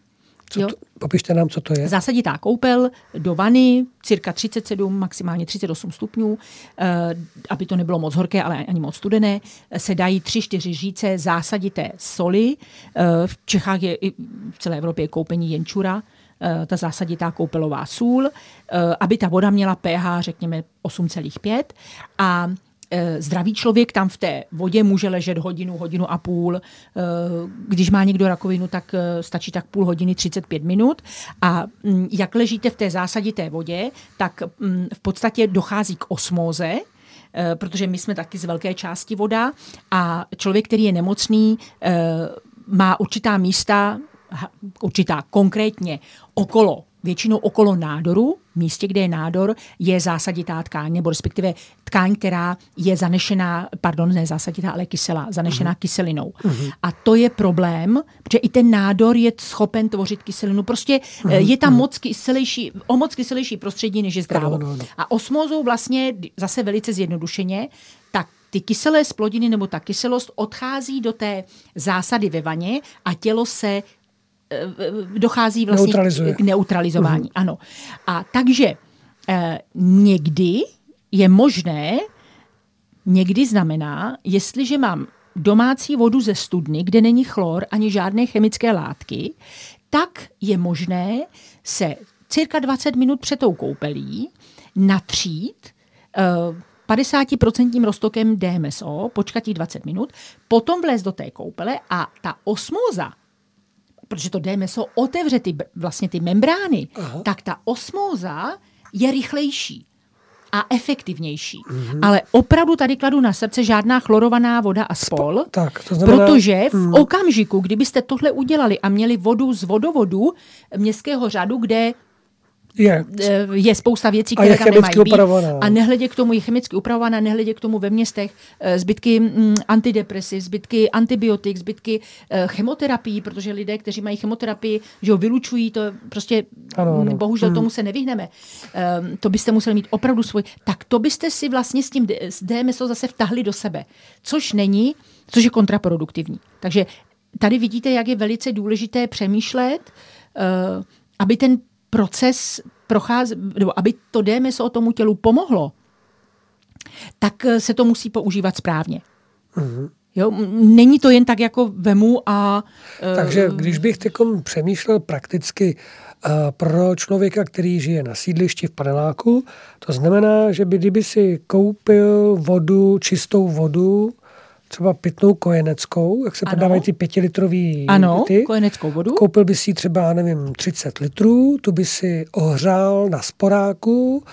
Co to, popište nám, co to je. Zásaditá koupel do vany, cirka 37, maximálně 38 stupňů, eh, aby to nebylo moc horké, ale ani moc studené, se dají 3-4 žíce zásadité soli. Eh, v Čechách je i v celé Evropě je koupení jenčura, eh, ta zásaditá koupelová sůl, aby ta voda měla pH, řekněme, 8,5 a zdravý člověk tam v té vodě může ležet hodinu, hodinu a půl. Eh, když má někdo rakovinu, tak eh, stačí tak půl hodiny, 35 minut. A mm, jak ležíte v té zásadité vodě, tak mm, v podstatě dochází k osmóze, protože my jsme taky z velké části voda a člověk, který je nemocný, má určitá místa, určitá konkrétně okolo většinou okolo nádoru, místě, kde je nádor, je zásaditá tkáň, nebo respektive tkáň, která je zanešená, pardon, ne zásaditá, ale kyselá, zanešená uh-huh. kyselinou. Uh-huh. A to je problém, protože i ten nádor je schopen tvořit kyselinu. Prostě uh-huh. je tam moc kyselější, o moc kyselější prostředí, než je zdravo. No, no, no. A osmózou vlastně, zase velice zjednodušeně, tak ty kyselé splodiny nebo ta kyselost odchází do té zásady ve vaně a tělo se dochází vlastně Neutralizuje. k neutralizování. Mm. Ano. A takže eh, někdy je možné, někdy znamená, jestliže mám domácí vodu ze studny, kde není chlor ani žádné chemické látky, tak je možné se cirka 20 minut před tou koupelí natřít eh, 50% roztokem DMSO, počkat 20 minut, potom vlézt do té koupele a ta osmóza protože to DMSO otevře ty, vlastně ty membrány, Aha. tak ta osmóza je rychlejší. a efektivnější. Mm-hmm. Ale opravdu tady kladu na srdce žádná chlorovaná voda a spol, tak, to znamená, protože v mm. okamžiku, kdybyste tohle udělali a měli vodu z vodovodu městského řadu, kde je. Eh, je spousta věcí, které tam nemají být. A nehledě k tomu je chemicky upravovaná, nehledě k tomu ve městech eh, zbytky mm, antidepresiv, zbytky antibiotik, zbytky uh, chemoterapii, protože lidé, kteří mají chemoterapii, že ho vylučují, to prostě ano, ano. bohužel hmm. tomu se nevyhneme. Um, to byste museli mít opravdu svůj. Tak to byste si vlastně s tím s DMSO zase vtahli do sebe, což není, což je kontraproduktivní. Takže tady vidíte, jak je velice důležité přemýšlet, aby ten proces prochází, nebo aby to DMSO tomu tělu pomohlo, tak eh, se to musí používat správně. Mm-hmm. Jo, není to jen tak jako vemu a... Uh, Takže když bych teďkom přemýšlel prakticky uh, pro člověka, který žije na sídlišti v paneláku, to znamená, že by kdyby si koupil vodu, čistou vodu, třeba pitnou kojeneckou, jak se ano. prodávají ty pětilitrový Ano, ty. kojeneckou vodu. Koupil by si třeba, nevím, 30 litrů, tu by si ohřál na sporáku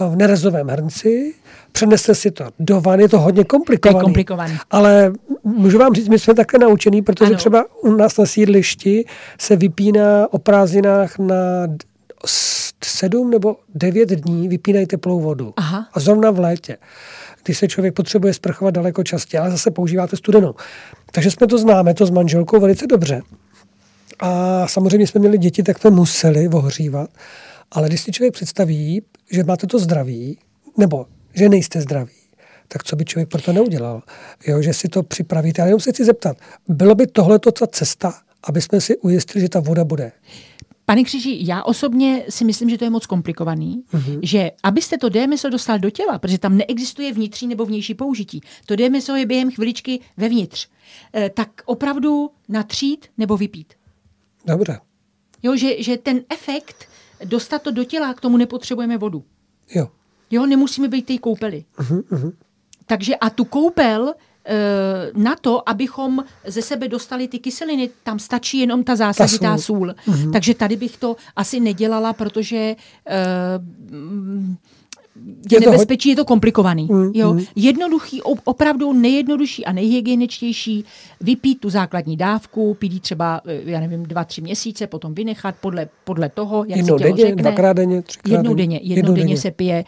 v nerezovém hrnci, přenesl si to do vany, je to hodně komplikované. Komplikovaný. Ale můžu vám říct, my jsme také naučení, protože ano. třeba u nás na sídlišti se vypíná o prázdninách na sedm nebo devět dní vypínají teplou vodu. Aha. A zrovna v létě kdy se člověk potřebuje sprchovat daleko častěji, ale zase používáte studenou. Takže jsme to známe, to s manželkou velice dobře. A samozřejmě jsme měli děti, tak jsme museli ohřívat. Ale když si člověk představí, že máte to zdraví, nebo že nejste zdraví, tak co by člověk pro to neudělal? Jo, že si to připravíte. Ale jenom se chci zeptat, bylo by tohle ta cesta, aby jsme si ujistili, že ta voda bude? Pane Kříži, já osobně si myslím, že to je moc komplikovaný, mm-hmm. že abyste to DMSO dostal do těla, protože tam neexistuje vnitřní nebo vnější použití, to DMSO je během chviličky vevnitř, eh, tak opravdu natřít nebo vypít. Dobře. Jo, že, že ten efekt, dostat to do těla, k tomu nepotřebujeme vodu. Jo. Jo, nemusíme být té koupeli. Mm-hmm. Takže a tu koupel na to, abychom ze sebe dostali ty kyseliny, tam stačí jenom ta zásaditá ta sůl. sůl. Mm-hmm. Takže tady bych to asi nedělala, protože uh, je, je nebezpečí, to... je to komplikovaný. Mm, jo? Mm. Jednoduchý, opravdu nejjednodušší a nejhygieničtější vypít tu základní dávku, pít třeba, eh, já nevím, dva, tři měsíce, potom vynechat podle, podle toho, jak jednou si tělo denně, řekne. dvakrát denně, třikrát Jednou denně, jednou, jednou denně, denně se pije.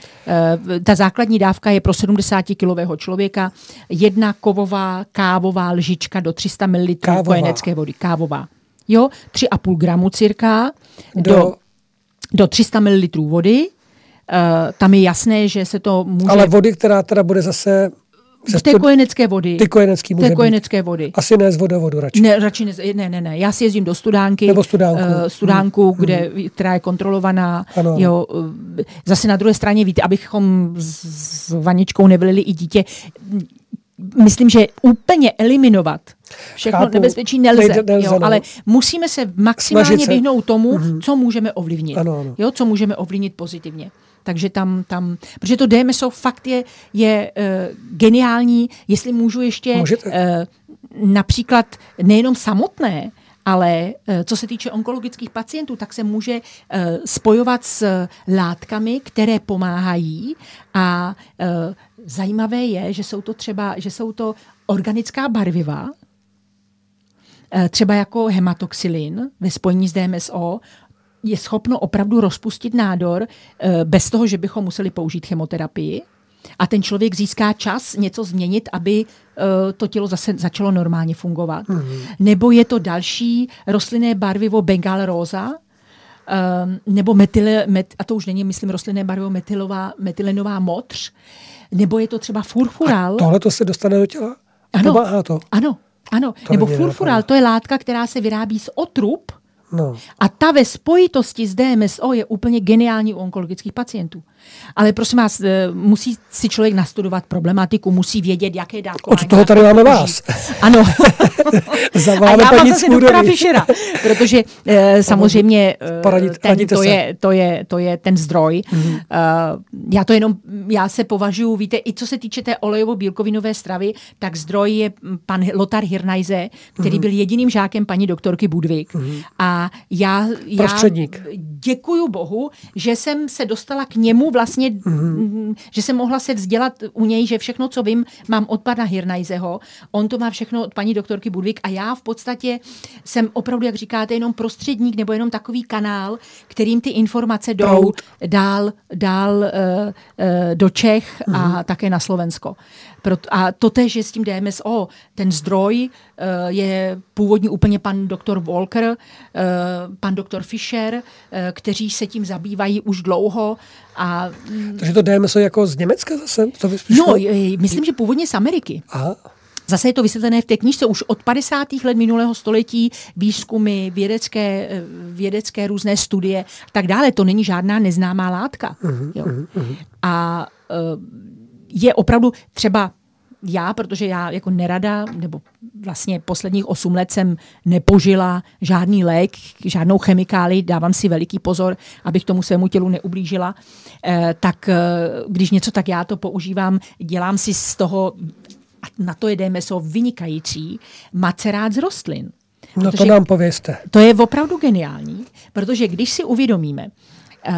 Uh, ta základní dávka je pro 70-kilového člověka jedna kovová kávová lžička do 300 ml kojenecké vody. Kávová. Jo, 3,5 gramu cirka do, do, do 300 ml vody tam je jasné, že se to může... Ale vody, která teda bude zase z té kojenecké vody. Ty kojenecký může kojenecké vody. Asi ne z vodovodu radši. Ne, radši ne, ne, ne, ne. Já si jezdím do studánky. Nebo studánku. Uh, studánku, hmm. kde, hmm. která je kontrolovaná. Ano. Jo, zase na druhé straně, víte, abychom s, s vaničkou nevylili i dítě. Myslím, že úplně eliminovat všechno Chápu. nebezpečí nelze, Nejde, nelze jo, no. ale musíme se maximálně se. vyhnout tomu, mm-hmm. co můžeme ovlivnit. Ano, ano. Jo, co můžeme ovlivnit pozitivně. Takže tam, tam protože to DMSO fakt je, je uh, geniální, jestli můžu ještě uh, například nejenom samotné, ale uh, co se týče onkologických pacientů, tak se může spojovat s látkami, které pomáhají. A zajímavé je, že jsou to třeba, že jsou to organická barviva, třeba jako hematoxylin ve spojení s DMSO, je schopno opravdu rozpustit nádor eh, bez toho, že bychom museli použít chemoterapii. A ten člověk získá čas něco změnit, aby eh, to tělo zase začalo normálně fungovat. Mm-hmm. Nebo je to další rostlinné barvivo Bengal rosa, ehm, nebo metyle, met, a to už není, myslím, rostlinné barvivo metylová, metylenová motř, nebo je to třeba furfural. tohle to se dostane do těla? Ano, Pomáhá to? ano, ano. To nebo furfural, to je látka, která se vyrábí z otrub, No. A ta ve spojitosti s DMSO je úplně geniální u onkologických pacientů. Ale prosím vás, eh, musí si člověk nastudovat problematiku, musí vědět, jaké dávkování. Od toho tady máme vás. Ano. Za a já mám zase doktora Fischera, protože uh, samozřejmě uh, Poradit, ten, to, je, to, je, to je ten zdroj. Mm-hmm. Uh, já to jenom, já se považuji, víte, i co se týče té olejovo-bílkovinové stravy, tak zdroj je pan Lothar Hirnajze, který mm-hmm. byl jediným žákem paní doktorky Budvik. Mm-hmm. A já, já děkuju Bohu, že jsem se dostala k němu vlastně, mm-hmm. že jsem mohla se vzdělat u něj, že všechno, co vím, mám od pana Hirnajzeho, on to má všechno od paní doktorky Budvik a já v podstatě jsem opravdu, jak říkáte, jenom prostředník nebo jenom takový kanál, kterým ty informace jdou dál, dál uh, uh, do Čech mm-hmm. a mhm. také na Slovensko. A to tež je s tím DMSO. Ten zdroj uh, je původně úplně pan doktor Walker, uh, pan doktor Fischer, uh, kteří se tím zabývají už dlouho. A, Takže to DMSO jako z Německa zase? To no, myslím, že původně z Ameriky. Aha. Zase je to vysvětlené v té knižce už od 50. let minulého století, výzkumy, vědecké, vědecké různé studie tak dále. To není žádná neznámá látka. Uh-huh, jo. Uh-huh. A uh, je opravdu třeba já, protože já jako nerada, nebo vlastně posledních osm let jsem nepožila žádný lék, žádnou chemikáli, dávám si veliký pozor, abych tomu svému tělu neublížila, eh, tak eh, když něco, tak já to používám, dělám si z toho, a na to je DMSO vynikající, macerát z rostlin. No to nám pověste. To je opravdu geniální, protože když si uvědomíme, eh,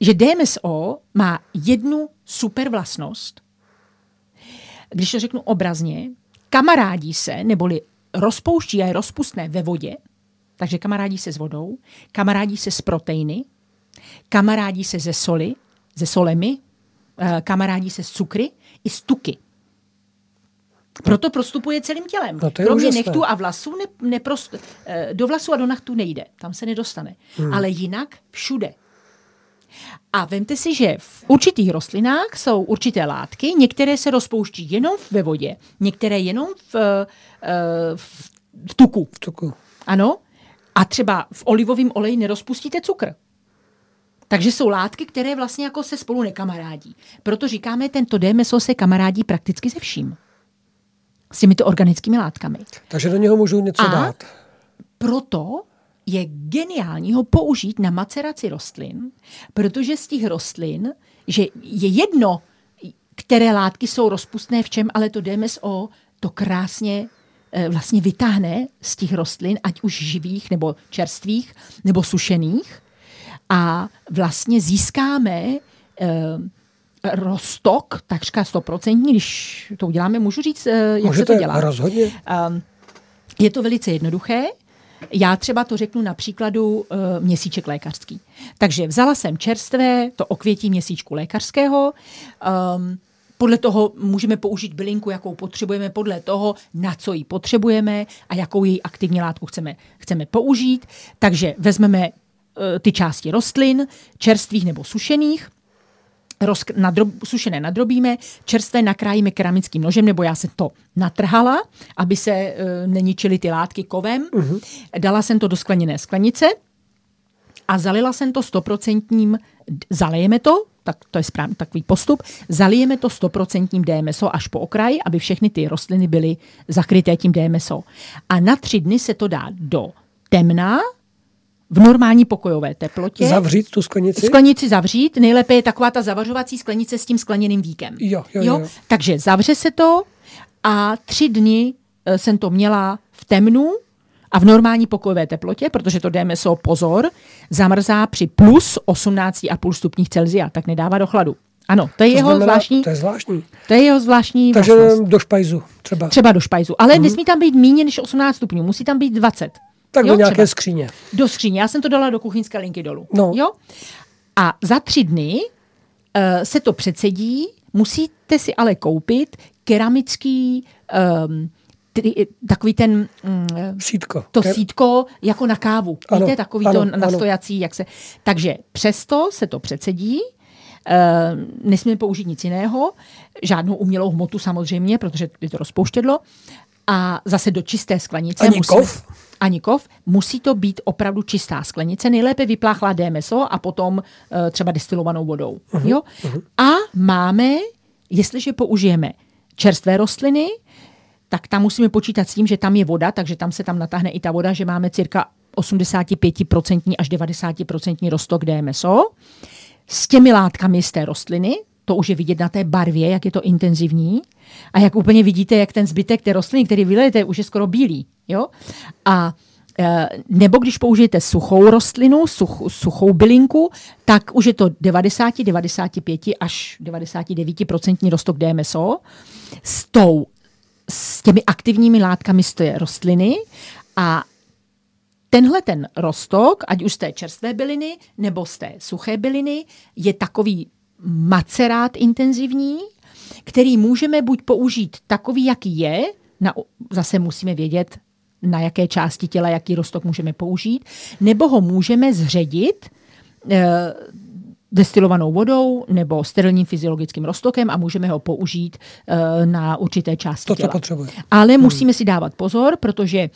že DMSO má jednu super vlastnost, když to řeknu obrazně, kamarádí se, neboli rozpouští a je rozpustné ve vodě, takže kamarádí se s vodou, kamarádí se s proteiny, kamarádí se ze soli, ze solemi, eh, kamarádí se s cukry i s tuky. Proto prostupuje celým tělem. No Kromě úžasné. nechtu a vlasů ne, neprost, eh, do vlasů a do nachtu nejde. Tam se nedostane. Hmm. Ale jinak všude. A vemte si, že v určitých rostlinách jsou určité látky, některé se rozpouští jenom ve vodě, některé jenom v, eh, v, v tuku. V tuku. Ano. A třeba v olivovém oleji nerozpustíte cukr. Takže jsou látky, které vlastně jako se spolu nekamarádí. Proto říkáme, tento DMSO se kamarádí prakticky se vším. S těmito organickými látkami. Takže do něho můžu něco A dát. proto je geniální ho použít na maceraci rostlin, protože z těch rostlin, že je jedno, které látky jsou rozpustné v čem, ale to DMSO to krásně eh, vlastně vytáhne z těch rostlin, ať už živých nebo čerstvých nebo sušených a vlastně získáme eh, rostok, takřka stoprocentní, když to uděláme, můžu říct, eh, jak Můžete, se to dělá. rozhodně. Je to velice jednoduché. Já třeba to řeknu na příkladu uh, měsíček lékařský. Takže vzala jsem čerstvé, to okvětí měsíčku lékařského, um, podle toho můžeme použít bylinku, jakou potřebujeme, podle toho, na co ji potřebujeme a jakou její aktivní látku chceme, chceme použít. Takže vezmeme uh, ty části rostlin, čerstvých nebo sušených, roz, nadrob, sušené nadrobíme, čerstvé nakrájíme keramickým nožem, nebo já se to natrhala, aby se e, neničily ty látky kovem. Uh-huh. Dala jsem to do skleněné sklenice a zalila jsem to stoprocentním, zalejeme to, tak to je správný takový postup, zalijeme to stoprocentním DMSO až po okraji, aby všechny ty rostliny byly zakryté tím DMSO. A na tři dny se to dá do temná, v normální pokojové teplotě. Zavřít tu sklenici? Sklenici zavřít. Nejlépe je taková ta zavařovací sklenice s tím skleněným víkem. Jo, jo, jo. jo. Takže zavře se to a tři dny eh, jsem to měla v temnu a v normální pokojové teplotě, protože to DMSO, pozor, zamrzá při plus 18,5 stupních Celzia, tak nedává do chladu. Ano, to je to jeho znamená, zvláštní. To je zvláštní. To je jeho zvláštní Takže vlastnost. do špajzu třeba. Třeba do špajzu, ale mm-hmm. nesmí tam být méně než 18 stupňů, musí tam být 20. Tak jo, do nějaké třeba. skříně. Do skříně. Já jsem to dala do kuchyňské linky dolů. No. Jo? A za tři dny uh, se to předsedí, musíte si ale koupit keramický um, ty, takový ten... Um, sítko. To Ker... sítko jako na kávu. Ano, Víte, takový ano, to nastojací, ano. jak se... Takže přesto se to předsedí, Uh, nesmíme použít nic jiného, žádnou umělou hmotu samozřejmě, protože je to rozpouštědlo. A zase do čisté sklenice. Ani musíme, kov? Ani kov. Musí to být opravdu čistá sklenice, nejlépe vypláchlá DMSO a potom uh, třeba destilovanou vodou. Uh-huh, jo? Uh-huh. A máme, jestliže použijeme čerstvé rostliny, tak tam musíme počítat s tím, že tam je voda, takže tam se tam natáhne i ta voda, že máme cirka 85% až 90% rostok DMSO. S těmi látkami z té rostliny, to už je vidět na té barvě, jak je to intenzivní. A jak úplně vidíte, jak ten zbytek té rostliny, který vylejete, už je skoro bílý. Jo? A Eh, nebo když použijete suchou rostlinu, such, suchou bylinku, tak už je to 90, 95 až 99% rostok DMSO s, tou, s těmi aktivními látkami z té rostliny a tenhle ten rostok, ať už z té čerstvé byliny nebo z té suché byliny, je takový macerát intenzivní, který můžeme buď použít takový, jaký je, na, zase musíme vědět, na jaké části těla, jaký rostok můžeme použít, nebo ho můžeme zředit e, destilovanou vodou nebo sterilním fyziologickým roztokem a můžeme ho použít e, na určité části to, těla. To, potřebuje. Ale hmm. musíme si dávat pozor, protože e,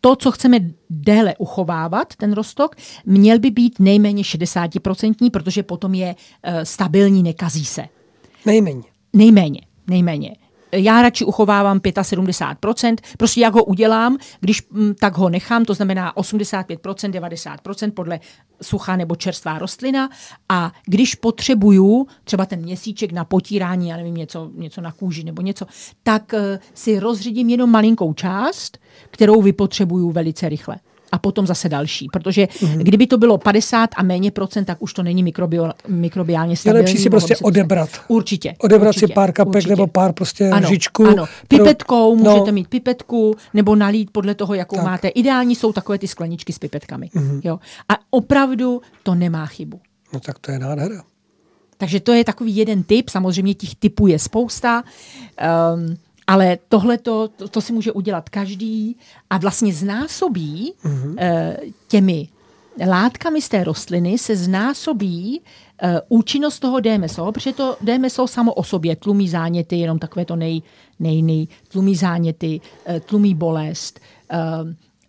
to, co chceme déle uchovávat, ten rostok, měl by být nejméně 60%, protože potom je e, stabilní, nekazí se. Nejméně. Nejméně, nejméně já radši uchovávám 75%, prostě jak ho udělám, když mm, tak ho nechám, to znamená 85%, 90% podle suchá nebo čerstvá rostlina. A když potřebuju třeba ten měsíček na potírání, já nevím, něco, něco na kůži nebo něco, tak uh, si rozřídím jenom malinkou část, kterou vypotřebuju velice rychle a potom zase další. Protože mm-hmm. kdyby to bylo 50 a méně procent, tak už to není mikrobio, mikrobiálně stabilní. Je lepší si prostě odebrat. Určitě. Odebrat určitě, si pár kapek určitě. nebo pár prostě ano, lžičků. Ano, pipetkou, pro... můžete no. mít pipetku nebo nalít podle toho, jakou tak. máte. Ideální jsou takové ty skleničky s pipetkami. Mm-hmm. Jo. A opravdu to nemá chybu. No tak to je nádhera. Takže to je takový jeden typ, samozřejmě těch typů je spousta. Um, ale tohle to, to si může udělat každý a vlastně znásobí mm-hmm. uh, těmi látkami z té rostliny se znásobí uh, účinnost toho DMSO, protože to DMSO samo o sobě tlumí záněty, jenom takové to nej, nej, nej tlumí záněty, uh, tlumí bolest, uh,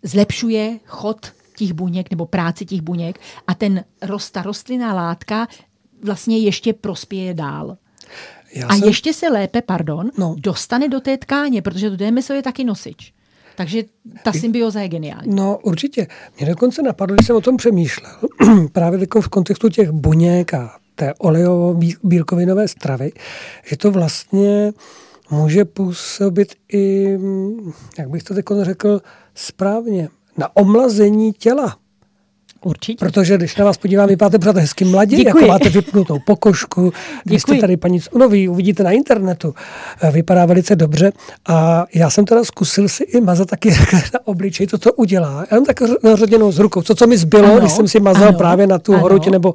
zlepšuje chod těch buněk nebo práci těch buněk a ten rost, ta rostlinná látka vlastně ještě prospěje dál. Já a jsem... ještě se lépe, pardon, no. dostane do té tkáně, protože to DMSO je taky nosič. Takže ta symbioza je geniální. No určitě. Mě dokonce napadlo, když jsem o tom přemýšlel, právě jako v kontextu těch buněk a té olejovo-bílkovinové stravy, že to vlastně může působit i, jak bych to teď řekl správně, na omlazení těla. Určitě. Protože když na vás podívám, vypadáte pořád hezky mladě, Děkuji. jako máte vypnutou pokožku, když jste tady paní no, vy uvidíte na internetu, eh, vypadá velice dobře. A já jsem teda zkusil si i mazat taky na obličej, to to udělá. Já mám tak naředěnou z rukou. Co, co mi zbylo, ano, když jsem si mazal ano, právě na tu ano. hruď nebo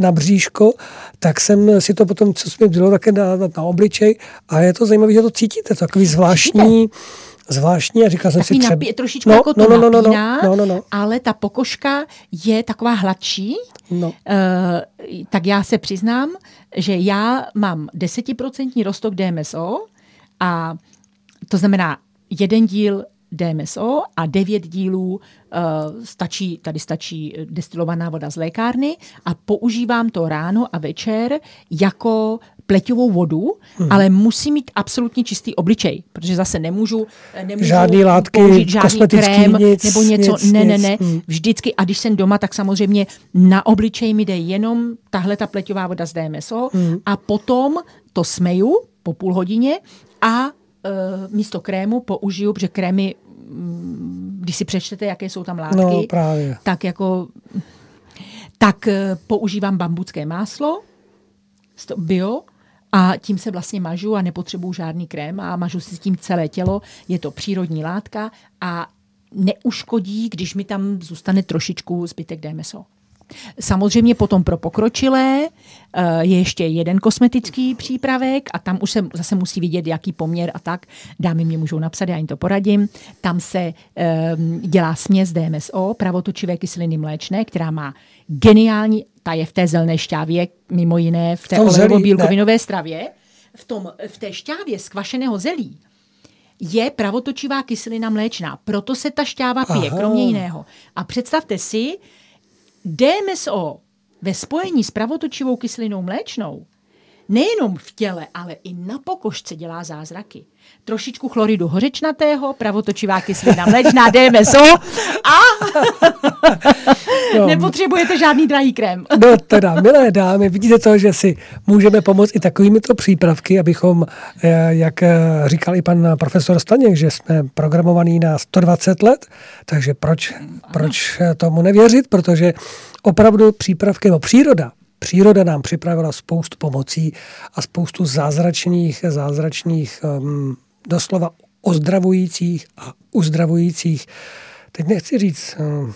na bříško, tak jsem si to potom, co mi bylo, také na, na, na obličej. A je to zajímavé, že to cítíte, to takový zvláštní... Cítíte? Zvláštní a říkal jsem si třeba... Napí, trošičku no, jako to no, no, no, napíná, no, no, no, no. ale ta pokožka je taková hladší. No. Uh, tak já se přiznám, že já mám desetiprocentní rostok DMSO a to znamená jeden díl DMSO a devět dílů uh, stačí, tady stačí destilovaná voda z lékárny a používám to ráno a večer jako pleťovou vodu, hmm. ale musí mít absolutně čistý obličej, protože zase nemůžu, nemůžu žádný látky, použít žádný krém nic, nebo něco. Nic, ne, ne, ne. Hmm. Vždycky, a když jsem doma, tak samozřejmě na obličej mi jde jenom tahle ta pleťová voda z DMSO hmm. a potom to smeju po půl hodině a místo krému použiju, protože krémy, mm, když si přečtete, jaké jsou tam látky, no, právě. tak jako tak uh, používám bambucké máslo, bio, a tím se vlastně mažu a nepotřebuju žádný krém a mažu si s tím celé tělo. Je to přírodní látka a neuškodí, když mi tam zůstane trošičku zbytek DMSO. Samozřejmě potom pro pokročilé eh, je ještě jeden kosmetický přípravek a tam už se zase musí vidět, jaký poměr a tak. Dámy mě můžou napsat, já jim to poradím. Tam se um, dělá směs DMSO, pravotočivé kyseliny mléčné, která má geniální, ta je v té zelené šťávě, mimo jiné v té olejovo-bílkovinové stravě, v, tom, v té šťávě z kvašeného zelí je pravotočivá kyselina mléčná. Proto se ta šťáva pije, Aha. kromě jiného. A představte si, DMSO ve spojení s pravotočivou kyselinou mléčnou nejenom v těle, ale i na pokožce dělá zázraky. Trošičku chloridu hořečnatého, pravotočivá kyselina mléčná, DMSO a no, nepotřebujete žádný drahý krém. No teda, milé dámy, vidíte to, že si můžeme pomoct i takovými to přípravky, abychom, eh, jak eh, říkal i pan profesor Staněk, že jsme programovaní na 120 let, takže proč, proč tomu nevěřit, protože opravdu přípravky, nebo příroda, příroda nám připravila spoustu pomocí a spoustu zázračných, zázračných um, doslova ozdravujících a uzdravujících, teď nechci říct um,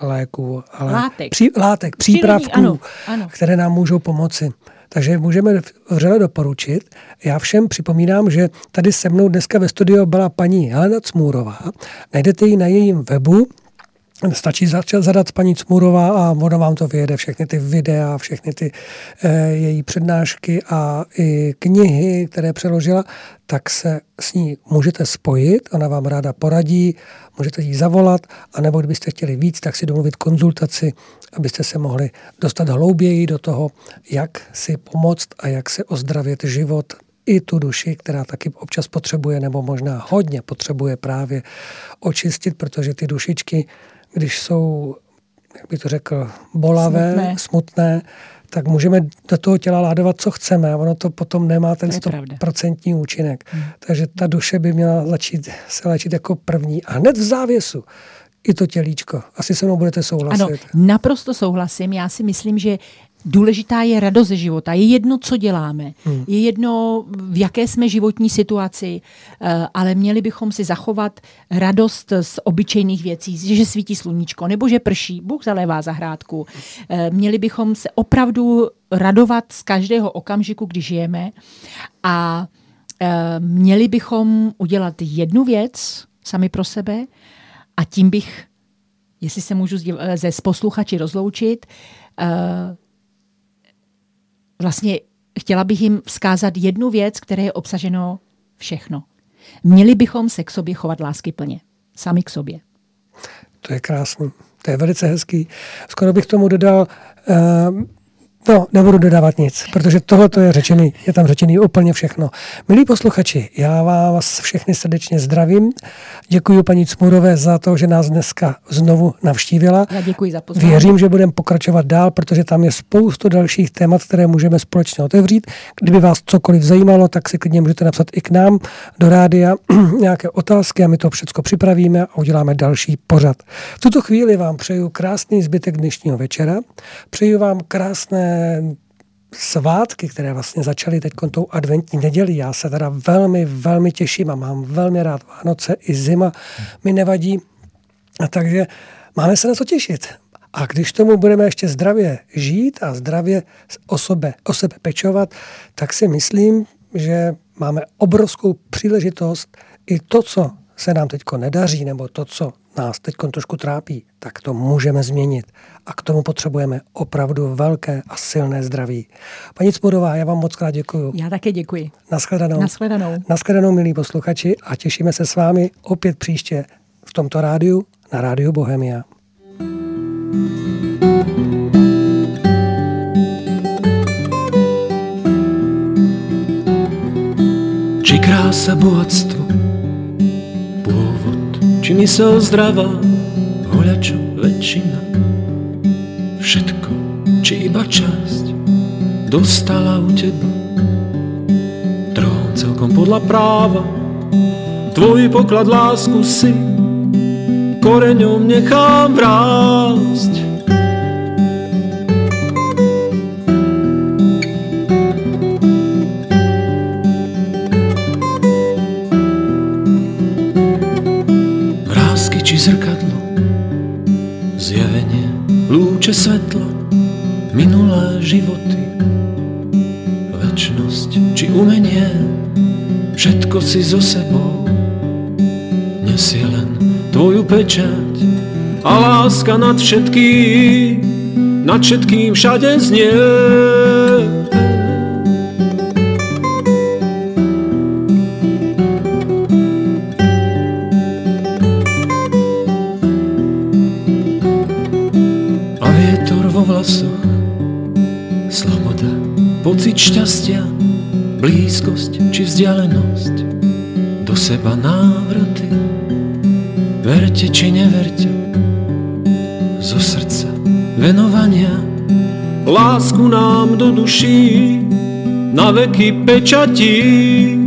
léků, ale látek, pří, látek přípravků, ano, ano. které nám můžou pomoci. Takže můžeme vřele doporučit. Já všem připomínám, že tady se mnou dneska ve studiu byla paní Helena Cmůrová. Najdete ji na jejím webu Stačí začat zadat paní Cmurová a ona vám to vyjede, všechny ty videa, všechny ty e, její přednášky a i knihy, které přeložila, tak se s ní můžete spojit, ona vám ráda poradí, můžete jí zavolat, anebo kdybyste chtěli víc, tak si domluvit konzultaci, abyste se mohli dostat hlouběji do toho, jak si pomoct a jak se ozdravit život i tu duši, která taky občas potřebuje, nebo možná hodně potřebuje právě očistit, protože ty dušičky když jsou, jak bych to řekl, bolavé, smutné, smutné tak můžeme do toho těla ládovat, co chceme a ono to potom nemá ten stoprocentní účinek. Hmm. Takže ta duše by měla začít se léčit jako první a hned v závěsu i to tělíčko. Asi se mnou budete souhlasit. Ano, naprosto souhlasím. Já si myslím, že důležitá je radost ze života. Je jedno, co děláme. Hmm. Je jedno, v jaké jsme životní situaci, eh, ale měli bychom si zachovat radost z obyčejných věcí, že svítí sluníčko, nebo že prší, Bůh zalévá zahrádku. Eh, měli bychom se opravdu radovat z každého okamžiku, kdy žijeme a eh, měli bychom udělat jednu věc sami pro sebe a tím bych, jestli se můžu ze posluchači rozloučit, vlastně chtěla bych jim vzkázat jednu věc, které je obsaženo všechno. Měli bychom se k sobě chovat lásky plně. Sami k sobě. To je krásný. To je velice hezký. Skoro bych tomu dodal, uh, No, nebudu dodávat nic, protože tohle je řečený, je tam řečený úplně všechno. Milí posluchači, já vás všechny srdečně zdravím. Děkuji paní Cmurové za to, že nás dneska znovu navštívila. Já děkuji za pozvání. Věřím, že budeme pokračovat dál, protože tam je spoustu dalších témat, které můžeme společně otevřít. Kdyby vás cokoliv zajímalo, tak si klidně můžete napsat i k nám do rádia nějaké otázky a my to všechno připravíme a uděláme další pořad. V tuto chvíli vám přeju krásný zbytek dnešního večera. Přeju vám krásné svátky, které vlastně začaly teď tou adventní neděli. Já se teda velmi, velmi těším a mám velmi rád Vánoce, i zima mi nevadí. A takže máme se na co těšit. A když tomu budeme ještě zdravě žít a zdravě o sebe, o sebe pečovat, tak si myslím, že máme obrovskou příležitost i to, co se nám teď nedaří, nebo to, co nás teď trošku trápí, tak to můžeme změnit. A k tomu potřebujeme opravdu velké a silné zdraví. Paní Cmudová, já vám moc krát děkuji. Já také děkuji. Naschledanou. Naschledanou. Naschledanou, milí posluchači, a těšíme se s vámi opět příště v tomto rádiu na Rádiu Bohemia. Či krása bohatstvo či mysel zdravá, voľačo väčšina. Všetko, či iba časť, dostala u teba. Trón celkom podľa práva, tvoj poklad lásku si, koreňom nechám vrásť. Či zrkadlo, zjavenie, lúče svetla, minulé životy, večnosť či umenie, všetko si so sebou. Nesie len tvoju pečať a láska nad všetkým, nad všetkým všade znie. Šťastia, blízkosť či vzdialenosť, do seba návraty, verte či neverte, zo srdca venovania, lásku nám do duší na veky pečatí.